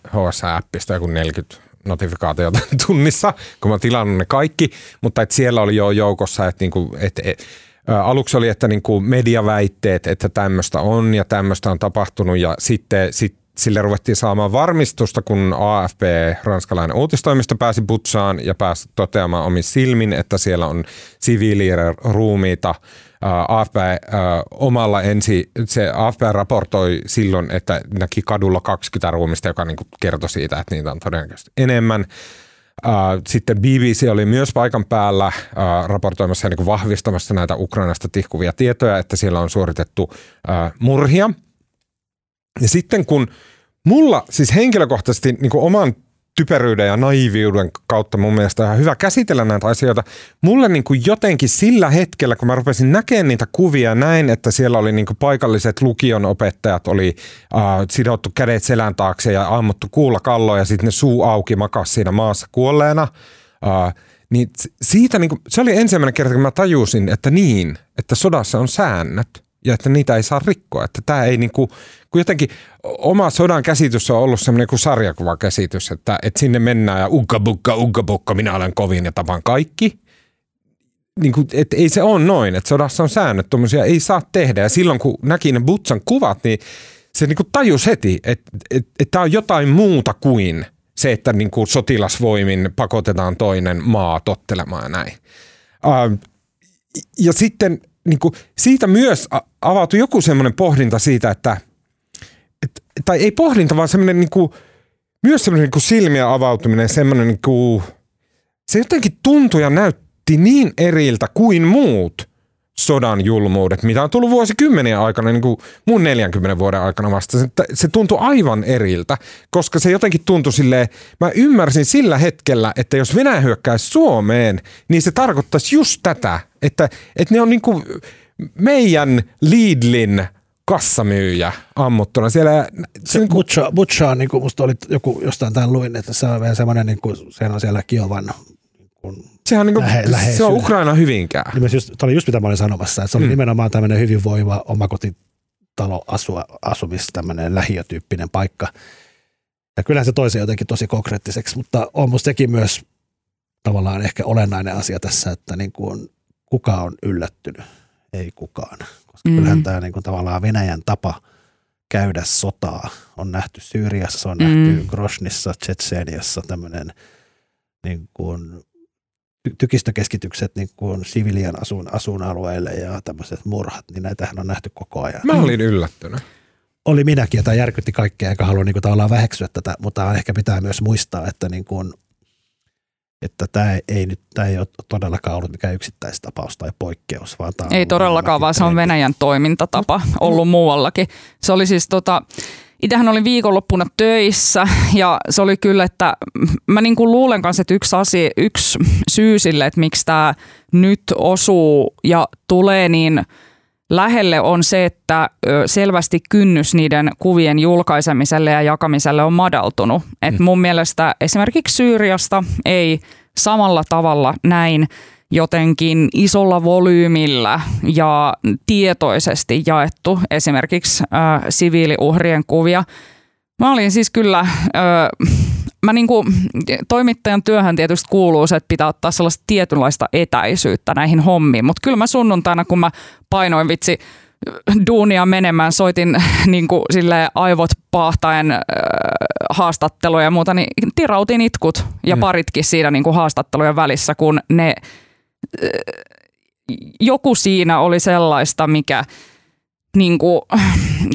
HS-appista joku 40 notifikaatiota tunnissa, kun mä tilannut ne kaikki, mutta et siellä oli jo joukossa, että niinku, et, et, aluksi oli, että niinku mediaväitteet, että tämmöistä on ja tämmöistä on tapahtunut ja sitten sit sille ruvettiin saamaan varmistusta, kun AFP, ranskalainen uutistoimisto, pääsi Butsaan ja pääsi toteamaan omin silmin, että siellä on siviiliä ruumiita. AFP omalla ensi, se AFP raportoi silloin, että näki kadulla 20 ruumista, joka niin kertoi siitä, että niitä on todennäköisesti enemmän. Sitten BBC oli myös paikan päällä raportoimassa ja niin vahvistamassa näitä Ukrainasta tihkuvia tietoja, että siellä on suoritettu murhia – ja sitten kun mulla siis henkilökohtaisesti niin kuin oman typeryyden ja naiviuden kautta mun mielestä ihan hyvä käsitellä näitä asioita. Mulle niin kuin jotenkin sillä hetkellä, kun mä rupesin näkemään niitä kuvia näin, että siellä oli niin kuin paikalliset lukion opettajat, oli äh, sidottu kädet selän taakse ja ammuttu kuulla kalloja ja sitten ne suu auki makas siinä maassa kuolleena. Äh, niin siitä niin kuin, se oli ensimmäinen kerta, kun mä tajusin, että niin, että sodassa on säännöt ja että niitä ei saa rikkoa. Että tämä ei niin kuin, kun jotenkin oma sodan käsitys on ollut semmoinen kuin sarjakuvakäsitys, että, että sinne mennään ja ugga bukka, ugga bukka, minä olen kovin ja tapan kaikki. Niin kuin, että ei se ole noin, että sodassa on säännöt, tuommoisia ei saa tehdä. Ja silloin kun näki ne Butsan kuvat, niin se niin kuin tajus heti, että, että, että tämä on jotain muuta kuin se, että niin kuin sotilasvoimin pakotetaan toinen maa tottelemaan ja näin. ja sitten niin kuin, siitä myös avautui joku semmoinen pohdinta siitä, että et, tai ei pohdinta, vaan semmoinen niin kuin, myös semmoinen niin silmiä avautuminen, semmoinen niin kuin, se jotenkin tuntui ja näytti niin eriltä kuin muut sodan julmuudet, mitä on tullut vuosikymmeniä aikana, niin kuin mun 40 vuoden aikana vasta. Se, se tuntui aivan eriltä, koska se jotenkin tuntui silleen, mä ymmärsin sillä hetkellä, että jos Venäjä hyökkäisi Suomeen, niin se tarkoittaisi just tätä, että, että ne on niin kuin meidän Lidlin kassamyyjä ammuttuna. Siellä, se, niin kuin, Butcha, Butcha on, niin kuin, musta oli joku, jostain tämän luin, että se on vielä semmoinen, niin kuin, sehän on siellä Kiovan niin Sehän on, niin kuin, lähe, se on Ukraina hyvinkään. Niin just, tämä oli just mitä mä olin sanomassa, että se oli mm. nimenomaan tämmöinen hyvinvoiva omakotitalo asua, asumis, tämmöinen lähiötyyppinen paikka. Ja kyllähän se toisi jotenkin tosi konkreettiseksi, mutta on musta sekin myös tavallaan ehkä olennainen asia tässä, että niin kuin, kuka on yllättynyt, ei kukaan. Koska mm. kyllähän tämä niin kuin, tavallaan Venäjän tapa käydä sotaa on nähty Syyriassa, se on mm. nähty Grosnissa, Tsetseeniassa tämmöinen niin kuin, tykistökeskitykset niin kuin sivilien asun, asuinalueille ja tämmöiset murhat, niin näitähän on nähty koko ajan. Mä olin yllättynyt. Oli minäkin, ja tämä järkytti kaikkea, eikä halua niin kuin, tavallaan väheksyä tätä, mutta ehkä pitää myös muistaa, että niin kuin, että tämä ei, nyt tämä ei ole todellakaan ollut mikään yksittäistapaus tai poikkeus. Vaan tämä ei todellakaan, vaan se on Venäjän toimintatapa ollut muuallakin. Se oli siis tota, Itsehän olin viikonloppuna töissä ja se oli kyllä, että mä niin kuin luulen kanssa, että yksi, asia, yksi syy sille, että miksi tämä nyt osuu ja tulee niin lähelle on se, että selvästi kynnys niiden kuvien julkaisemiselle ja jakamiselle on madaltunut. Et mm. mun mielestä esimerkiksi Syyriasta ei samalla tavalla näin jotenkin isolla volyymilla ja tietoisesti jaettu esimerkiksi äh, siviiliuhrien kuvia. Mä olin siis kyllä, äh, mä niinku, toimittajan työhön tietysti kuuluu se, että pitää ottaa sellaista tietynlaista etäisyyttä näihin hommiin, mutta kyllä mä sunnuntaina, kun mä painoin vitsi duunia menemään, soitin niin kuin, sille aivot paahtaen äh, haastatteluja ja muuta, niin tirautin itkut ja mm. paritkin siinä niin kuin haastattelujen välissä, kun ne joku siinä oli sellaista, mikä niin kuin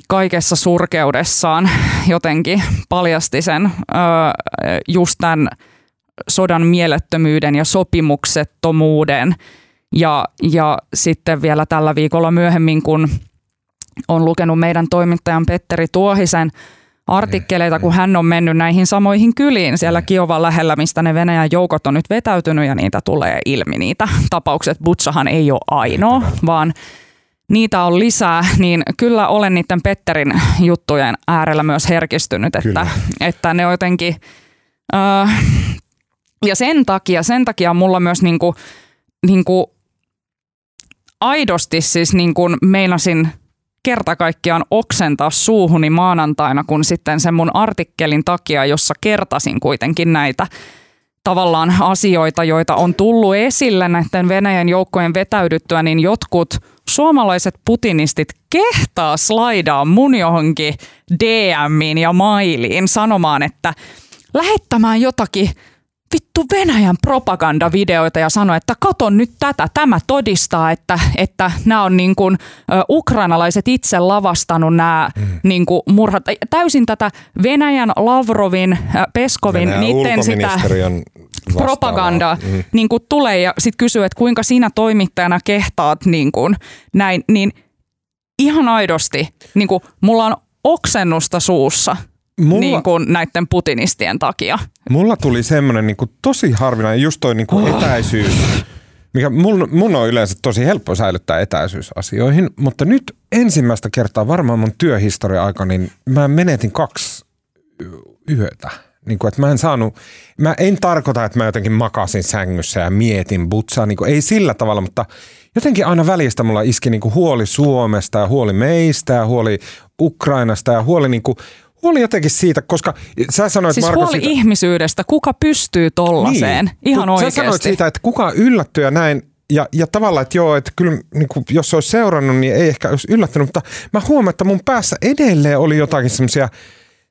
kaikessa surkeudessaan jotenkin paljasti sen just tämän sodan mielettömyyden ja sopimuksettomuuden. Ja, ja sitten vielä tällä viikolla myöhemmin, kun on lukenut meidän toimittajan Petteri Tuohisen – artikkeleita, kun hän on mennyt näihin samoihin kyliin siellä Kiovan lähellä, mistä ne Venäjän joukot on nyt vetäytynyt ja niitä tulee ilmi. Niitä tapaukset Butsahan ei ole ainoa, vaan niitä on lisää, niin kyllä olen niiden Petterin juttujen äärellä myös herkistynyt, että, että ne on jotenkin... Äh, ja sen takia, sen takia mulla myös niinku, niinku aidosti siis niinku meinasin kerta kaikkiaan oksentaa suuhuni maanantaina, kun sitten sen mun artikkelin takia, jossa kertasin kuitenkin näitä tavallaan asioita, joita on tullut esille näiden Venäjän joukkojen vetäydyttyä, niin jotkut suomalaiset putinistit kehtaa slaidaa mun johonkin DMiin ja mailiin sanomaan, että lähettämään jotakin vittu Venäjän propagandavideoita ja sanoi, että katon nyt tätä, tämä todistaa, että, että nämä on niin kuin, ö, ukrainalaiset itse lavastanut nämä mm. niin kuin murhat. Täysin tätä Venäjän, Lavrovin, Peskovin, Venäjän niiden sitä ulkoministeriön vastaavaa. propaganda Mm. niin kuin tulee ja sitten kysyy, että kuinka sinä toimittajana kehtaat niin kuin, näin, niin ihan aidosti, niin kuin, mulla on oksennusta suussa Mulla- niin kuin näiden putinistien takia. Mulla tuli semmoinen niin tosi harvinainen, just toi niin kuin etäisyys, mikä mun, mun on yleensä tosi helppo säilyttää etäisyys asioihin, mutta nyt ensimmäistä kertaa varmaan mun työhistoria aikana, niin mä menetin kaksi yötä. Niin kuin, että mä en saanut, mä en tarkoita, että mä jotenkin makasin sängyssä ja mietin butsaa, niin kuin, ei sillä tavalla, mutta jotenkin aina välistä mulla iski niin kuin huoli Suomesta ja huoli meistä ja huoli Ukrainasta ja huoli, niin kuin, huoli jotenkin siitä, koska sä sanoit Siis Marko huoli siitä, ihmisyydestä, kuka pystyy tollaiseen? Ihan Kun oikeasti. Sä sanoit siitä, että kuka yllättyy ja näin, ja, ja tavallaan, että joo, että kyllä niin kuin, jos olisi seurannut, niin ei ehkä olisi yllättänyt, mutta mä huomaan, että mun päässä edelleen oli jotakin semmoisia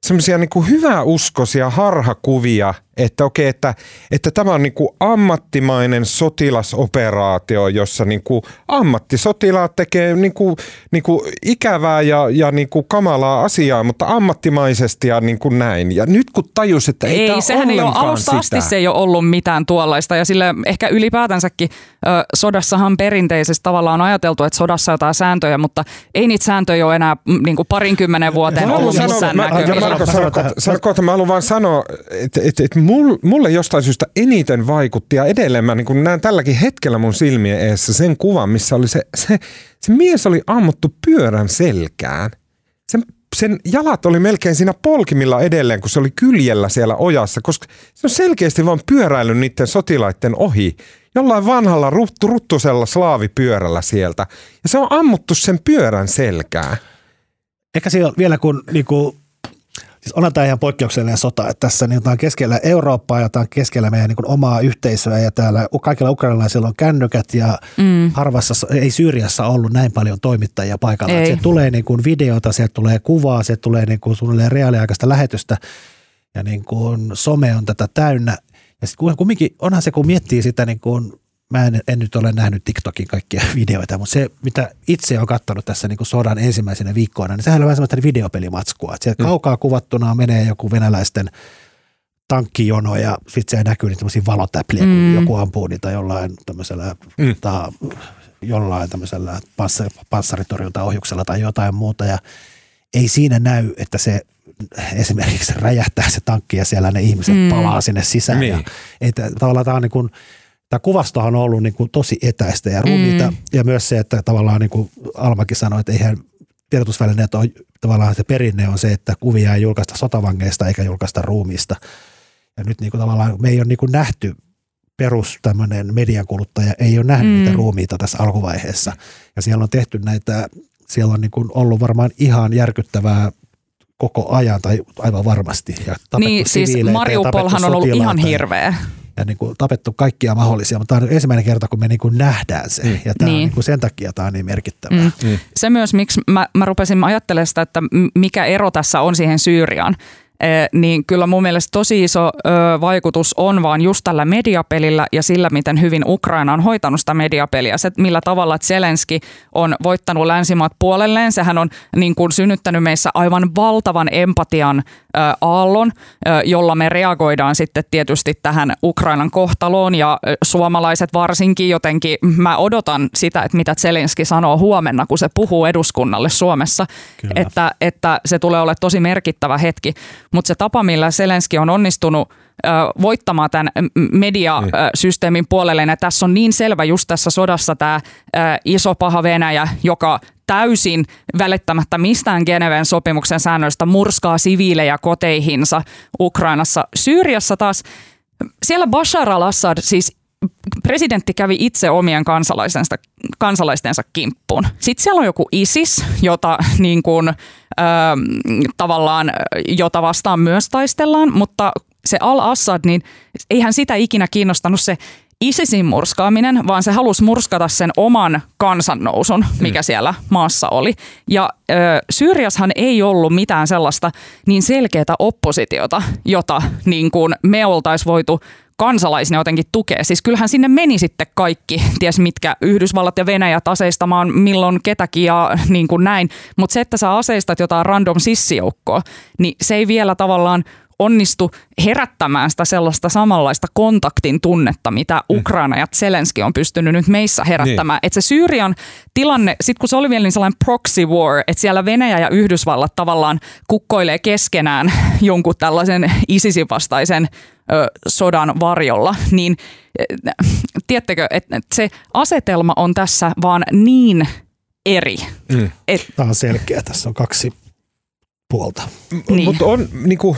semmoisia niin hyväuskoisia harhakuvia, että okei, että, että tämä on niin kuin ammattimainen sotilasoperaatio, jossa niin kuin ammattisotilaat tekee niin kuin, niin kuin ikävää ja, ja niin kuin kamalaa asiaa, mutta ammattimaisesti ja niin kuin näin. Ja nyt kun tajus, että ei, Ei, tämä sehän ei ole alusta asti sitä. se ei ole ollut mitään tuollaista ja sille ehkä ylipäätänsäkin ö, sodassahan perinteisesti tavallaan on ajateltu, että sodassa on jotain sääntöjä, mutta ei niitä sääntöjä ole enää mm, niin kuin parinkymmenen vuoteen Mä ollut missään mä, ja näkyvissä. Marko, Sano sano, tähän. kohta, sano kohta, mä haluan vaan sanoa, että, että, että mul- mulle jostain syystä eniten vaikutti ja edelleen mä niin näen tälläkin hetkellä mun silmien eessä sen kuvan, missä oli se, se, se mies oli ammuttu pyörän selkään. Sen, sen jalat oli melkein siinä polkimilla edelleen, kun se oli kyljellä siellä ojassa, koska se on selkeästi vaan pyöräillyt niiden sotilaiden ohi jollain vanhalla ruttu, ruttusella slaavipyörällä sieltä. Ja se on ammuttu sen pyörän selkään. Ehkä siellä vielä kun niin kuin, siis onhan tämä ihan poikkeuksellinen sota, että tässä niin tämä on keskellä Eurooppaa ja tämä on keskellä meidän niin kuin, omaa yhteisöä ja täällä kaikilla ukrainalaisilla on kännykät ja mm. harvassa, ei Syyriassa ollut näin paljon toimittajia paikalla. Ei. Sieltä tulee niin kuin, videota, sieltä tulee kuvaa, sieltä tulee niin kuin, suunnilleen reaaliaikaista lähetystä ja niin kuin, some on tätä täynnä. Ja sitten kumminkin onhan se, kun miettii sitä niin kuin, mä en, en nyt ole nähnyt TikTokin kaikkia videoita, mutta se, mitä itse olen katsonut tässä niin kuin sodan ensimmäisenä viikkoina, niin sehän on vähän semmoista videopelimatskua. Että sieltä Mm. kaukaa kuvattuna menee joku venäläisten tankkijono ja sitten se näkyy niitä tämmöisiä valotäpliä, kun Mm. joku ampuu niitä jollain tämmöisellä, Mm. ta, jollain tämmöisellä panssar, panssaritorjuntaohjuksella tai jotain muuta ja ei siinä näy, että se esimerkiksi räjähtää se tankki ja siellä ne ihmiset mm. palaa sinne sisään. Niin. Ja, että tavallaan tämä on niin kuin, tämä kuvastohan on ollut niin kuin tosi etäistä ja ruumiita, Mm. ja myös se, että tavallaan niin kuin Almakin sanoi, että eihän tiedotusvälineet on, tavallaan se perinne on se, että kuvia ei julkaista sotavangeista eikä julkaista ruumiista. Ja nyt niin kuin tavallaan me ei ole niin kuin nähty perus tämmöinen mediankuluttaja ei ole nähnyt Mm. niitä ruumiita tässä alkuvaiheessa. Ja siellä on tehty näitä, siellä on niin kuin ollut varmaan ihan järkyttävää koko ajan tai aivan varmasti. Ja Niin, siis Mariupolhan on ollut ihan hirveä. Ja niin kuin tapettu kaikkia mahdollisia, mutta tämä on ensimmäinen kerta, kun me niin kuin nähdään se. Mm. Ja tämä Niin. on niin kuin sen takia tämä on niin merkittävää. Mm. Mm. Se myös, miksi mä, mä rupesin ajattelemaan sitä, että mikä ero tässä on siihen Syyriaan, niin kyllä mun mielestä tosi iso vaikutus on vaan just tällä mediapelillä ja sillä, miten hyvin Ukraina on hoitanut sitä mediapeliä. Se, millä tavalla Zelenski on voittanut länsimaat puolelleen, sehän on niin kuin synnyttänyt meissä aivan valtavan empatian aallon, jolla me reagoidaan sitten tietysti tähän Ukrainan kohtaloon ja suomalaiset varsinkin jotenkin, mä odotan sitä, että mitä Zelenski sanoo huomenna, kun se puhuu eduskunnalle Suomessa, Kyllä. että, että se tulee olemaan tosi merkittävä hetki. Mutta se tapa, millä Zelenski on onnistunut voittamaan tämän mediasysteemin puolelle, ja tässä on niin selvä just tässä sodassa tämä iso paha Venäjä, joka täysin välittämättä mistään Geneven sopimuksen säännöistä murskaa siviilejä koteihinsa Ukrainassa. Syyriassa taas, siellä Bashar al-Assad siis presidentti kävi itse omien kansalaistensa, kansalaistensa kimppuun. Sitten siellä on joku ISIS, jota niin kuin, ö, tavallaan, jota vastaan myös taistellaan, mutta se Al-Assad, niin eihän sitä ikinä kiinnostanut se ISISin murskaaminen, vaan se halusi murskata sen oman kansannousun, mikä mm. siellä maassa oli. Ja ö, Syyriashan ei ollut mitään sellaista niin selkeää oppositiota, jota niin kuin me oltaisiin voitu kansalaisina jotenkin tukea. Siis kyllähän sinne meni sitten kaikki, ties mitkä Yhdysvallat ja Venäjät aseistamaan milloin ketäkin ja niin kuin näin. Mutta se, että sä aseistat jotain random sissijoukkoa, niin se ei vielä tavallaan onnistu herättämään sitä sellaista samanlaista kontaktin tunnetta, mitä mm. Ukraina ja Zelenski on pystynyt nyt meissä herättämään. Niin. Että se Syyrian tilanne, sit kun se oli vielä niin sellainen proxy war, että siellä Venäjä ja Yhdysvallat tavallaan kukkoilee keskenään jonkun tällaisen ISISin vastaisen sodan varjolla, niin tiedättekö, että se asetelma on tässä vaan niin eri. Mm. Et, Tämä on selkeä. Tässä on kaksi puolta. Niin. Mutta on, niinku,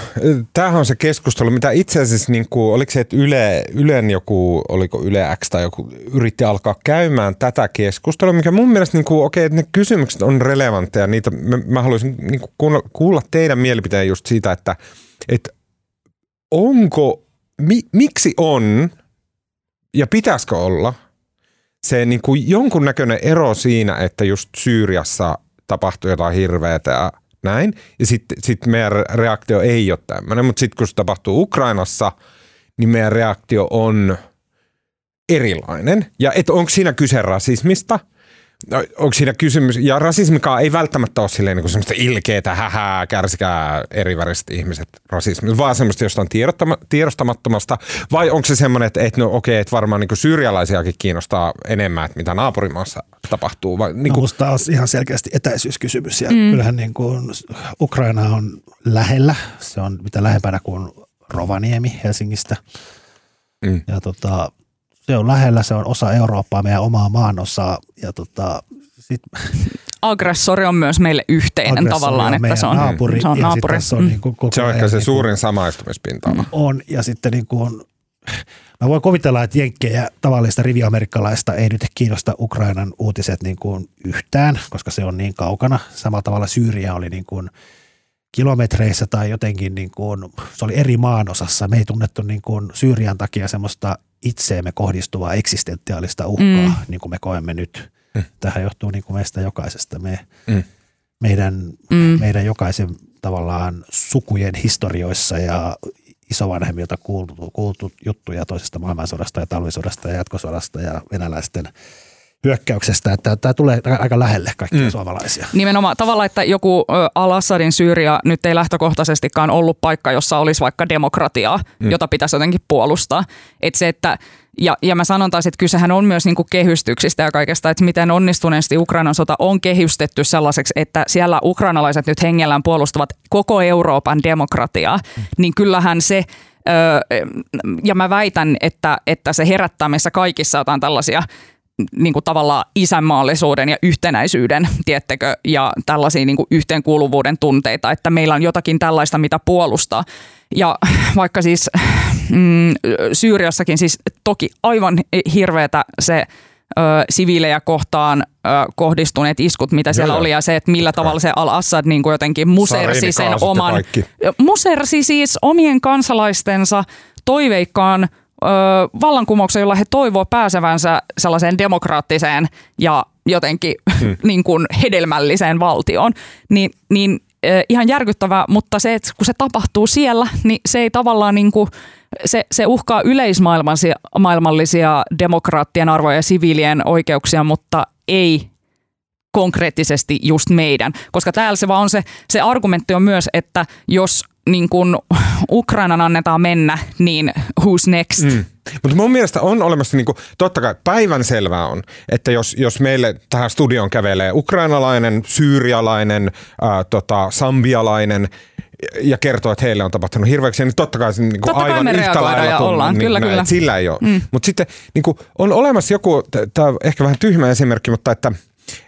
tämähän on se keskustelu, mitä itse asiassa, niinku, oliko se, että Yle, Ylen joku, oliko Yle X tai joku, yritti alkaa käymään tätä keskustelua, mikä mun mielestä, niinku, okei, että ne kysymykset on relevantteja, niitä, mä, mä haluaisin niinku, kuulla teidän mielipiteen just siitä, että, että onko, mi, miksi on ja pitäisikö olla se niin kuin jonkunnäköinen ero siinä, että just Syyriassa tapahtuu jotain hirveätä ja näin. Ja sitten sit meidän reaktio ei ole tämmöinen, mutta sitten kun se tapahtuu Ukrainassa, niin meidän reaktio on erilainen. Ja et onko siinä kyse rasismista – No, onko siinä kysymys, ja rasismikaan ei välttämättä ole silleen niin semmoista ilkeätä, hähää, kärsikää eriväriset ihmiset rasismista, vaan semmoista jostain tiedostamattomasta, vai onko se semmoinen, että, että no okei, että varmaan niin syyrialaisiakin kiinnostaa enemmän, että mitä naapurimaassa tapahtuu? Vai, niin kuin... no, on ihan selkeästi etäisyyskysymys, ja mm. kyllähän niin kuin Ukraina on lähellä, se on mitä lähempänä kuin Rovaniemi Helsingistä, mm. ja tota, se on lähellä, se on osa Eurooppaa, meidän omaa maanosaa. Ja tota, sit, Aggressori on myös meille yhteinen tavallaan, että se on naapuri. Se on, naapuri. Se on, mm. niin kuin koko se on ehkä se niin suurin samaistumispinta mm. On, ja sitten niin kuin, mä voin kuvitella, että jenkkejä tavallista riviamerikkalaista ei nyt kiinnosta Ukrainan uutiset niin kuin yhtään, koska se on niin kaukana. Samalla tavalla Syyria oli niin kuin kilometreissä tai jotenkin, niin kuin, se oli eri maanosassa. Me ei tunnettu niin kuin Syyrian takia semmoista itseemme kohdistuvaa eksistentiaalista uhkaa, mm. niin kuin me koemme nyt. Mm. Tähän johtuu niin kuin meistä jokaisesta. Me, mm. meidän, mm. meidän jokaisen tavallaan sukujen historioissa ja isovanhemmilta kuultu, kuultu juttuja toisesta maailmansodasta ja talvisodasta ja jatkosodasta ja venäläisten – hyökkäyksestä, että tämä tulee aika lähelle kaikkia mm. suomalaisia. Nimenomaan tavalla, että joku Al-Assadin Syyria nyt ei lähtökohtaisestikaan ollut paikka, jossa olisi vaikka demokratiaa, mm. jota pitäisi jotenkin puolustaa. Että se, että ja, ja mä sanon taas, että kysehän on myös niin kuin kehystyksistä ja kaikesta, että miten onnistuneesti Ukrainan sota on kehystetty sellaiseksi, että siellä ukrainalaiset nyt hengellään puolustavat koko Euroopan demokratiaa, mm. niin kyllähän se, ja mä väitän, että, että se herättää meissä kaikissa jotain tällaisia niin kuin tavallaan isänmaallisuuden ja yhtenäisyyden, tiettekö, ja tällaisia niin kuin yhteenkuuluvuuden tunteita, että meillä on jotakin tällaista, mitä puolustaa. Ja vaikka siis mm, Syyriassakin siis toki aivan hirveätä se ö, siviilejä kohtaan ö, kohdistuneet iskut, mitä siellä Joo, oli, ja se, että millä tavalla se Al-Assad niin kuin jotenkin musersi sen oman, musersi siis omien kansalaistensa toiveikkaan vallankumouksen, jolla he toivoo pääsevänsä sellaiseen demokraattiseen ja jotenkin hmm. niin kuin hedelmälliseen valtioon, niin, niin ihan järkyttävää, mutta se, että kun se tapahtuu siellä, niin se ei tavallaan niin kuin, se, se uhkaa yleismaailmallisia demokraattien arvoja ja siviilien oikeuksia, mutta ei konkreettisesti just meidän. Koska täällä se vaan on se, se argumentti on myös, että jos niin kun Ukrainan annetaan mennä, niin who's next? Mm. Mutta mun mielestä on olemassa, niin kuin, totta kai päivän selvää on, että jos, jos meille tähän studioon kävelee ukrainalainen, syyrialainen, ää, tota, sambialainen, ja kertoo, että heille on tapahtunut hirveäksi, niin totta kai niin kuin aivan yhtä lailla kuin, ollaan. Niin, kyllä, näin, kyllä. sillä ei ole. Mm. Mutta sitten niin kuin, on olemassa joku, tämä on ehkä vähän tyhmä esimerkki, mutta että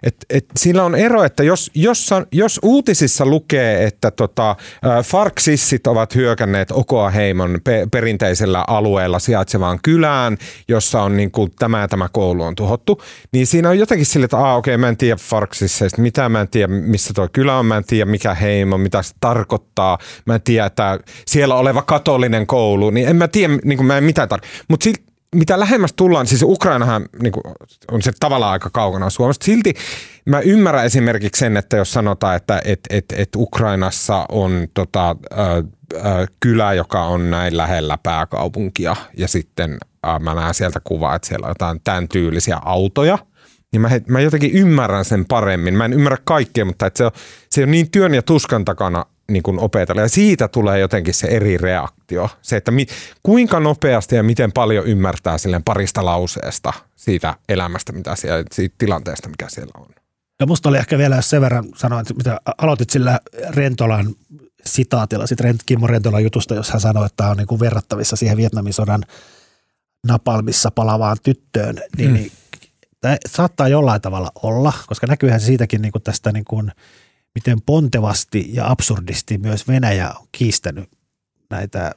et, et sillä on ero, että jos, jos, jos uutisissa lukee, että tota, Farksissit ovat hyökänneet Okoa-heimon pe, perinteisellä alueella sijaitsevaan kylään, jossa on niin kuin, tämä ja tämä koulu on tuhottu, niin siinä on jotenkin sille, että okei, okay, mä en tiedä Farksisseista, mitä mä en tiedä, missä tuo kylä on, mä en tiedä, mikä heimo, mitä se tarkoittaa, mä en tiedä, että siellä oleva katolinen koulu, niin en mä tiedä, niin kuin mä en mitään tarkoita. Mutta mitä lähemmäs tullaan, siis Ukrainahan niin kuin, on se tavallaan aika kaukana Suomesta. Silti mä ymmärrän esimerkiksi sen, että jos sanotaan, että et, et, et Ukrainassa on tota, ä, ä, kylä, joka on näin lähellä pääkaupunkia ja sitten ä, mä näen sieltä kuvaa, että siellä on jotain tämän tyylisiä autoja – niin mä, mä jotenkin ymmärrän sen paremmin. Mä en ymmärrä kaikkea, mutta että se, on, se on niin työn ja tuskan takana niin kuin opetella. Ja siitä tulee jotenkin se eri reaktio. Se, että mi, kuinka nopeasti ja miten paljon ymmärtää silleen parista lauseesta siitä elämästä, mitä siellä, siitä tilanteesta, mikä siellä on. Ja musta oli ehkä vielä, jos sen verran sanoin, että mitä aloitit sillä Rentolan sitaatilla, sitten Rent, Kimmo Rentolan jutusta, jos hän sanoi, että tämä on niin kuin verrattavissa siihen Vietnamin sodan napalmissa palavaan tyttöön, niin, mm. niin tämä saattaa jollain tavalla olla, koska näkyyhän se siitäkin niin kuin tästä niin kuin – miten pontevasti ja absurdisti myös Venäjä on kiistänyt näitä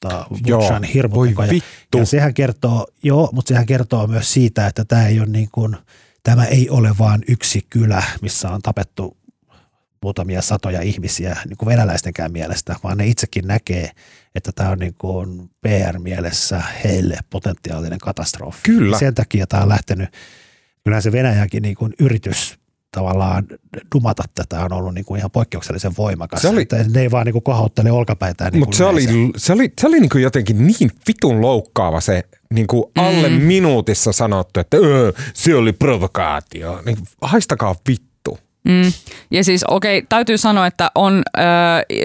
tota, Butshan hirmutekoja. Ja sehän kertoo, joo, mutta sehän kertoo myös siitä, että tämä ei ole niin kuin, tämä ei ole vain yksi kylä, missä on tapettu muutamia satoja ihmisiä niin kuin venäläistenkään mielestä, vaan ne itsekin näkee, että tämä on niin kuin PR-mielessä heille potentiaalinen katastrofi. Kyllä. Ja sen takia tämä on lähtenyt, kyllä se Venäjänkin niin kuin yritys tavallaan dumata tätä on ollut niin kuin ihan poikkeuksellisen voimakas. Se oli, että ne ei vaan niin kuin kohottele olkapäitään. Niin mutta se oli, se oli, se oli niin kuin jotenkin niin vitun loukkaava se niin kuin alle mm. minuutissa sanottu, että öö, se oli provokaatio. Niin, haistakaa vittu Mm. Ja siis okei, okay, täytyy sanoa, että on, äh,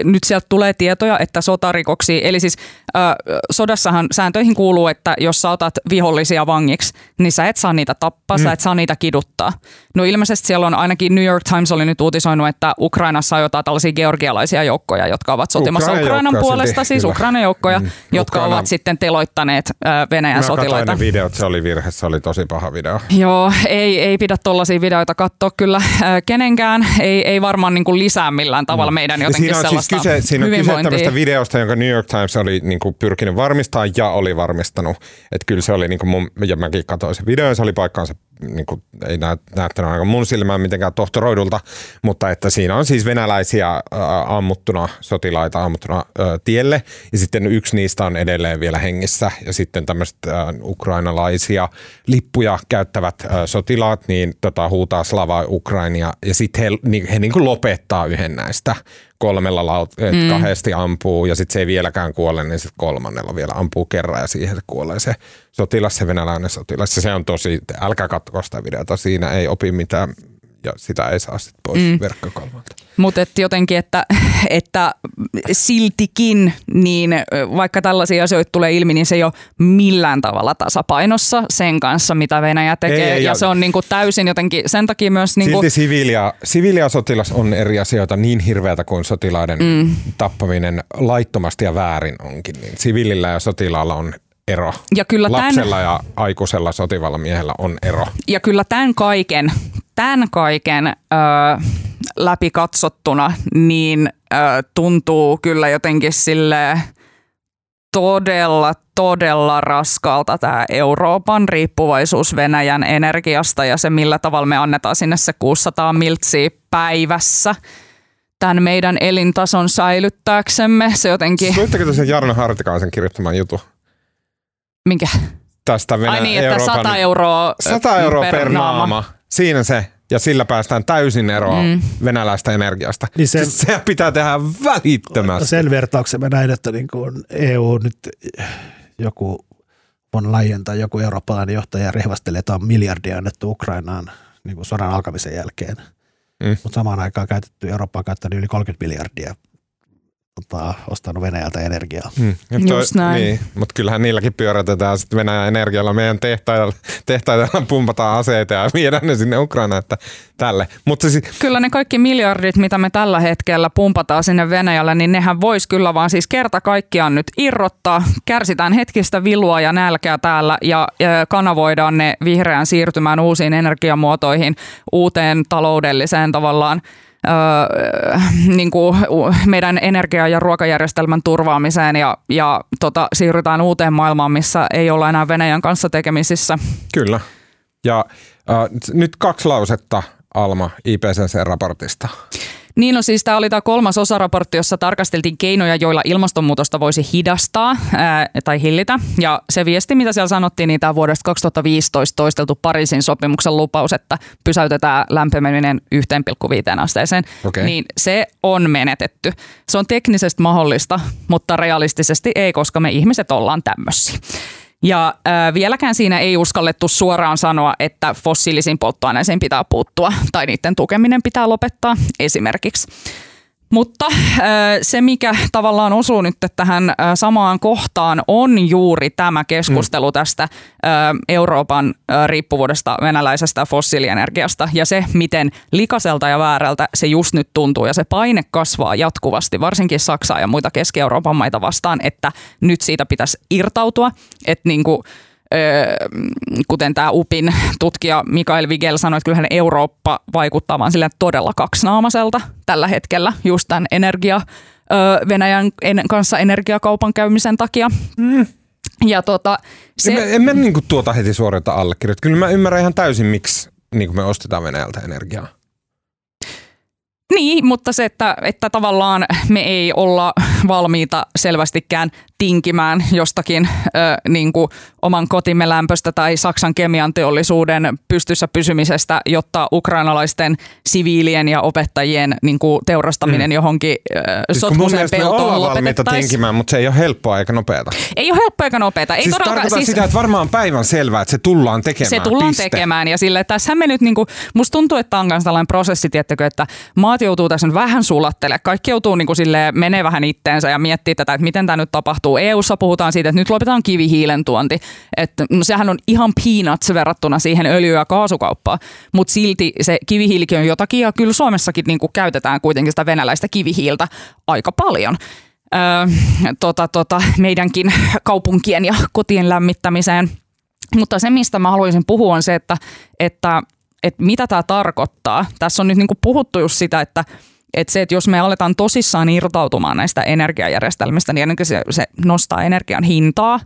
nyt sieltä tulee tietoja, että sotarikoksi, eli siis äh, sodassahan sääntöihin kuuluu, että jos sä otat vihollisia vangiksi, niin sä et saa niitä tappaa, mm. sä et saa niitä kiduttaa. No ilmeisesti siellä on ainakin New York Times oli nyt uutisoinut, että Ukrainassa on jotain tällaisia georgialaisia joukkoja, jotka ovat sotimassa Ukraina Ukrainan puolesta, siis. Ukrainan joukkoja, mm. jotka Ukraina. ovat sitten teloittaneet äh, Venäjän Mä sotilaita. Mä videot, se oli virhe, se oli tosi paha video. Joo, ei, ei pidä tollaisia videoita katsoa kyllä. Äh, kenenkään ei, ei varmaan niin kuin lisää millään tavalla mm. meidän jotenkin siinä on siis sellaista siis kyse, Siinä on kyse tämmöistä videosta, jonka New York Times oli niin kuin pyrkinyt varmistaa ja oli varmistanut. Että kyllä se oli, niin kuin mun, ja mäkin katsoin sen videon, se oli paikkaansa niin kuin, ei näyttänyt aika mun silmään mitenkään tohtoroidulta, mutta että siinä on siis venäläisiä äh, ammuttuna, sotilaita ammuttuna tielle, ja sitten yksi niistä on edelleen vielä hengissä, ja sitten tämmöiset äh, ukrainalaisia lippuja käyttävät äh, sotilaat, niin tota, huutaa Slava Ukrainia, ja sitten he, niin, he niin kuin lopettaa yhden näistä kolmella laut- mm. kahdesti ampuu ja sitten se ei vieläkään kuole, niin sitten kolmannella vielä ampuu kerran ja siihen se kuolee se sotilas, se venäläinen sotilas. Se on tosi, älkää katsoa sitä videota, siinä ei opi mitään ja sitä ei saa sitten pois mm. verkkokalvolta. Mutta et jotenkin, että, että siltikin, niin vaikka tällaisia asioita tulee ilmi, niin se ei ole millään tavalla tasapainossa sen kanssa, mitä Venäjä tekee. Ei, ja, ja se on niinku täysin jotenkin, sen takia myös... Niinku... Silti siviilia, siviilia sotilas on eri asioita niin hirveätä kuin sotilaiden mm. tappaminen laittomasti ja väärin onkin. Niin siviilillä ja sotilaalla on ero. Ja kyllä Lapsella tämän, ja aikuisella sotivalla miehellä on ero. Ja kyllä tämän kaiken, tämän kaiken ö, läpi katsottuna, niin ö, tuntuu kyllä jotenkin sille todella, todella raskalta tämä Euroopan riippuvaisuus Venäjän energiasta ja se, millä tavalla me annetaan sinne se 600 miltsiä päivässä tämän meidän elintason säilyttääksemme. Se jotenkin... Luitteko tosiaan Jarno Hartikaisen kirjoittaman jutun? Minkä? Tästä Venä- Ai niin, että Euroopan... 100 euroa, 100 euroa per, per naama. naama. Siinä se. Ja sillä päästään täysin eroon mm. venäläistä energiasta. Niin sen, siis se pitää tehdä välittömästi. Sen vertauksen mä näin, että niin kuin EU nyt joku on Leyen tai joku eurooppalainen johtaja rehvastelee, että on miljardia annettu Ukrainaan niin kuin sodan alkamisen jälkeen. Mm. Mutta samaan aikaan käytetty, Eurooppa on käyttänyt yli 30 miljardia tota, ostanut Venäjältä energiaa. Hmm. Just näin. Niin, mutta kyllähän niilläkin pyörätetään sitten Venäjän energialla. Meidän tehtailla, tehtailla pumpataan aseita ja viedään ne sinne Ukrainaan, että tälle. Mutta siis, Kyllä ne kaikki miljardit, mitä me tällä hetkellä pumpataan sinne Venäjälle, niin nehän vois kyllä vaan siis kerta kaikkiaan nyt irrottaa. Kärsitään hetkistä vilua ja nälkää täällä ja, ja kanavoidaan ne vihreään siirtymään uusiin energiamuotoihin, uuteen taloudelliseen tavallaan Öö, niin kuin meidän energia- ja ruokajärjestelmän turvaamiseen ja, ja tota, siirrytään uuteen maailmaan, missä ei olla enää Venäjän kanssa tekemisissä. kyllä. Ja äh, nyt kaksi lausetta Alma IPCC-raportista. Niin no siis tämä oli tämä kolmas osaraportti, jossa tarkasteltiin keinoja, joilla ilmastonmuutosta voisi hidastaa ää, tai hillitä. Ja se viesti, mitä siellä sanottiin, niin tämä vuodesta 2015 toisteltu Pariisin sopimuksen lupaus, että pysäytetään lämpeneminen 1,5 asteeseen, Okei. niin se on menetetty. Se on teknisesti mahdollista, mutta realistisesti ei, koska me ihmiset ollaan tämmöisiä. Ja äh, vieläkään siinä ei uskallettu suoraan sanoa, että fossiilisiin polttoaineisiin pitää puuttua tai niiden tukeminen pitää lopettaa esimerkiksi. Mutta se, mikä tavallaan osuu nyt tähän äh, samaan kohtaan, on juuri tämä keskustelu tästä äh, Euroopan riippuvuudesta venäläisestä fossiilienergiasta ja se, miten likaselta ja väärältä se just nyt tuntuu. Ja se paine kasvaa jatkuvasti, varsinkin Saksaa ja muita Keski-Euroopan maita vastaan, että nyt siitä pitäisi irtautua. Että niin kuin, kuten tämä UPin tutkija Mikael Vigel sanoi, että kyllähän Eurooppa vaikuttaa vaan silleen todella kaksinaamaiselta tällä hetkellä just tämän energia, Venäjän en, kanssa energiakaupan käymisen takia. Mm. Ja tota, Se... En, mä- en mä niinku tuota heti suorita allekirjoita. Kyllä mä ymmärrän ihan täysin, miksi niinku me ostetaan Venäjältä energiaa. Niin, mutta se, että, että tavallaan me ei olla valmiita selvästikään tinkimään jostakin ö, niin kuin oman kotimme lämpöstä tai Saksan kemian teollisuuden pystyssä pysymisestä, jotta ukrainalaisten siviilien ja opettajien niin kuin teurastaminen mm. johonkin ö, Siis sotkuseen peltoon lopetettaisiin. tinkimään, mutta se ei ole helppoa eikä nopeata. Ei ole helppoa eikä nopeata. Ei siis tarkoitan siis, sitä, että varmaan päivän selvää, että se tullaan tekemään. se tullaan Piste. tekemään ja sille, että tässä me nyt niinku, musta tuntuu, että on myös tällainen prosessi, tiettäkö, että maat joutuu tässä vähän sulattele. Kaikki joutuu niinku sille menee vähän itteensä ja miettii tätä, että miten tämä nyt tapahtuu. EU-ssa puhutaan siitä, että nyt lopetetaan kivihiilen tuonti. Että no, sehän on ihan peanuts verrattuna siihen öljy- ja kaasukauppaan, mutta silti se kivihiilikin on jotakin ja kyllä Suomessakin niinku käytetään kuitenkin sitä venäläistä kivihiiltä aika paljon. Öö, tota, tota, meidänkin kaupunkien ja kotien lämmittämiseen. Mutta se, mistä mä haluaisin puhua, on se, että, että, että mitä tämä tarkoittaa. Tässä on nyt niin kuin puhuttu just sitä, että, että se, että jos me aletaan tosissaan irtautumaan näistä energiajärjestelmistä, niin ainakin se, se nostaa energian hintaa.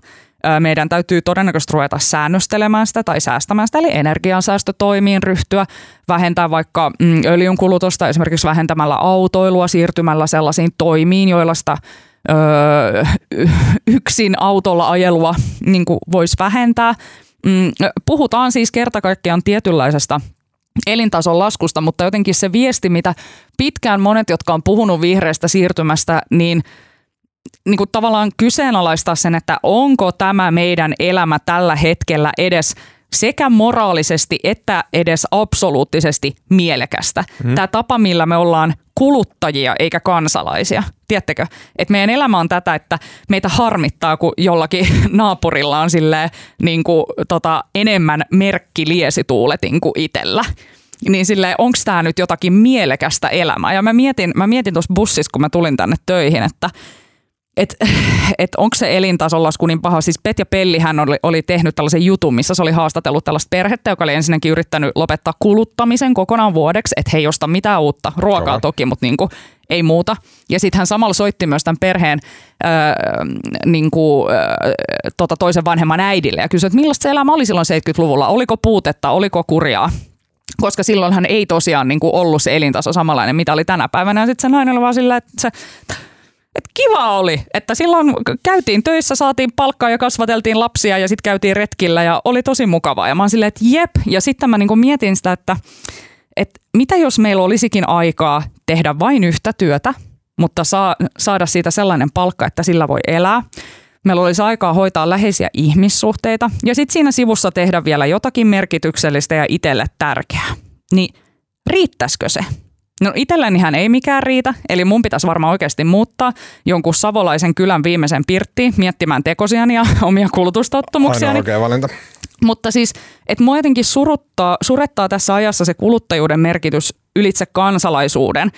Meidän täytyy todennäköisesti ruveta säännöstelemään sitä tai säästämään sitä, eli energiansäästötoimiin ryhtyä, vähentää vaikka mm, öljyn kulutusta esimerkiksi vähentämällä autoilua, siirtymällä sellaisiin toimiin, joilla sitä öö, yksin autolla ajelua niin voisi vähentää. Mm, Puhutaan siis kerta kaikkiaan tietynlaisesta elintason laskusta, mutta jotenkin se viesti, mitä pitkään monet, jotka on puhunut vihreästä siirtymästä, niin niin kuin tavallaan kyseenalaistaa sen, että onko tämä meidän elämä tällä hetkellä edes sekä moraalisesti että edes absoluuttisesti mielekästä. Mm. Tämä tapa, millä me ollaan kuluttajia eikä kansalaisia. Tiedättekö, että meidän elämä on tätä, että meitä harmittaa, kun jollakin naapurilla on silleen, niin kuin, tota, enemmän merkkiliesituuletin kuin itsellä. Niin silleen, onko tämä nyt jotakin mielekästä elämää? Ja mä mietin, mä mietin tuossa bussissa, kun mä tulin tänne töihin, että et, et onko se elintason lasku niin paha. Siis Petja Pellihän oli, oli tehnyt tällaisen jutun, missä se oli haastatellut tällaista perhettä, joka oli ensinnäkin yrittänyt lopettaa kuluttamisen kokonaan vuodeksi, että he ei osta mitään uutta, ruokaa toki, mutta niinku, ei muuta. Ja sitten hän samalla soitti myös tämän perheen öö, niinku, öö, tota toisen vanhemman äidille ja kysyi, että millaista se elämä oli silloin 70-luvulla, oliko puutetta, oliko kurjaa koska silloinhan ei tosiaan niin kuin ollut se elintaso samanlainen, mitä oli tänä päivänä. Ja sitten se nainen oli vaan silleen, että se, että kiva oli, että silloin käytiin töissä, saatiin palkkaa ja kasvateltiin lapsia ja sitten käytiin retkillä ja oli tosi mukavaa. Ja mä oon silleen, että jep. Ja sitten mä niinku mietin sitä, että, että mitä jos meillä olisikin aikaa tehdä vain yhtä työtä, mutta saa, saada siitä sellainen palkka, että sillä voi elää. Meillä olisi aikaa hoitaa läheisiä ihmissuhteita ja sitten siinä sivussa tehdä vielä jotakin merkityksellistä ja itselle tärkeää. Niin riittäisikö se? No itsellänihän ei mikään riitä, eli mun pitäisi varmaan oikeasti muuttaa jonkun savolaisen kylän viimeisen pirttiin miettimään tekosiani ja omia kulutustottumuksiani. Aina oikea valinta. Mutta siis, että mua jotenkin suruttaa, surettaa tässä ajassa se kuluttajuuden merkitys ylitse kansalaisuuden.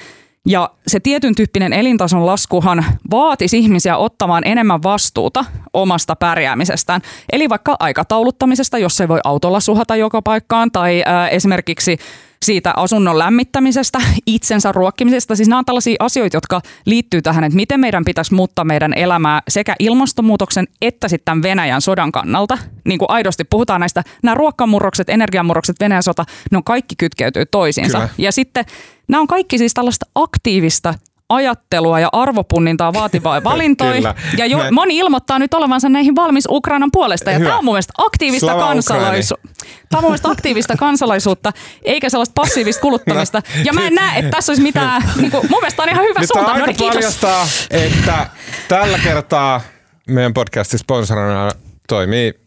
Ja se tietyn tyyppinen elintason laskuhan vaatisi ihmisiä ottamaan enemmän vastuuta omasta pärjäämisestään. Eli vaikka aikatauluttamisesta, jos se voi autolla suhata joka paikkaan, tai ää, esimerkiksi siitä asunnon lämmittämisestä, itsensä ruokkimisesta. Siis nämä on tällaisia asioita, jotka liittyy tähän, että miten meidän pitäisi muuttaa meidän elämää sekä ilmastonmuutoksen että sitten Venäjän sodan kannalta. Niin kuin aidosti puhutaan näistä, nämä ruokkamurrokset, energiamurrokset, Venäjän sota, ne on kaikki kytkeytyy toisiinsa. Kyllä. Ja sitten nämä on kaikki siis tällaista aktiivista ajattelua ja arvopunnintaa vaativaa valintoja. Ja jo, moni ilmoittaa nyt olevansa näihin valmis Ukrainan puolesta. Ja Hyvä. tämä on mun mielestä aktiivista Slava kansalaisuutta. Tämä on mun mielestä aktiivista kansalaisuutta, eikä sellaista passiivista kuluttamista. Ja mä en näe, että tässä olisi mitään, niin kuin, mun mielestä on ihan hyvä Nyt suunta. No aika niin, kiitos. paljastaa, että tällä kertaa meidän podcastin sponsorina toimii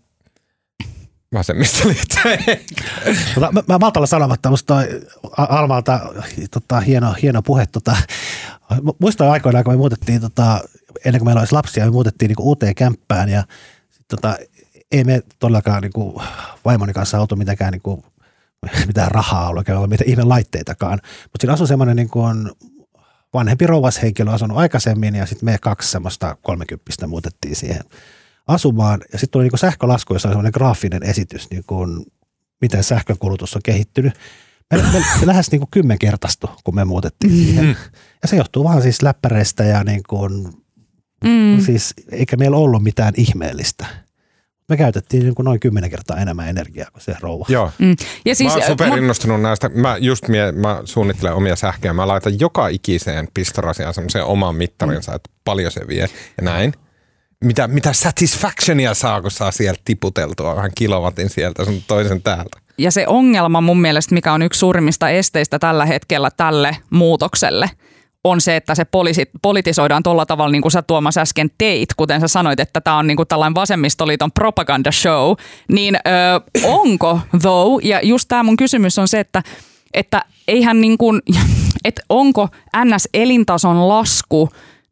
vasemmistoliitto. Tota, mä, mä maltalla sanomatta, musta toi Almalta tota, hieno, hieno puhe. Tota, muistan aikoinaan, kun me muutettiin, tota, ennen kuin meillä olisi lapsia, me muutettiin niinku uuteen kämppään ja sit, tota, ei me todellakaan niinku, vaimoni kanssa oltu mitenkään niinku, mitään rahaa ollut, eikä ollut mitään ihme laitteitakaan. Mutta siinä asui semmoinen niinku on vanhempi rouvashenkilö asunut aikaisemmin ja sitten me kaksi semmoista kolmekymppistä muutettiin siihen asumaan. Ja sitten tuli niinku sähkölasku, jossa oli semmoinen graafinen esitys, niinku, miten sähkönkulutus on kehittynyt. Me, me, se lähes niinku kymmenkertaistui, kun me muutettiin siihen. Ja se johtuu vaan siis läppäreistä ja niin kuin, Mm. siis eikä meillä ollut mitään ihmeellistä. Me käytettiin niin kuin noin kymmenen kertaa enemmän energiaa kuin se rouva. Joo. Mm. Ja Siis, mä oon äh, super mun- innostunut näistä. Mä just mie, mä suunnittelen omia sähköjä. Mä laitan joka ikiseen pistorasiaan semmoisen oman mittarinsa, että paljon se vie ja näin. Mitä, mitä satisfactionia saa, kun saa sieltä tiputeltua vähän kilowatin sieltä sun toisen täältä. Ja se ongelma mun mielestä, mikä on yksi suurimmista esteistä tällä hetkellä tälle muutokselle, on se, että se poliisi, politisoidaan tuolla tavalla, niin kuin sä Tuomas äsken teit, kuten sä sanoit, että tämä on niin kuin tällainen vasemmistoliiton propaganda show, niin ö, onko though, ja just tämä mun kysymys on se, että, että eihän niin kuin, että onko NS-elintason lasku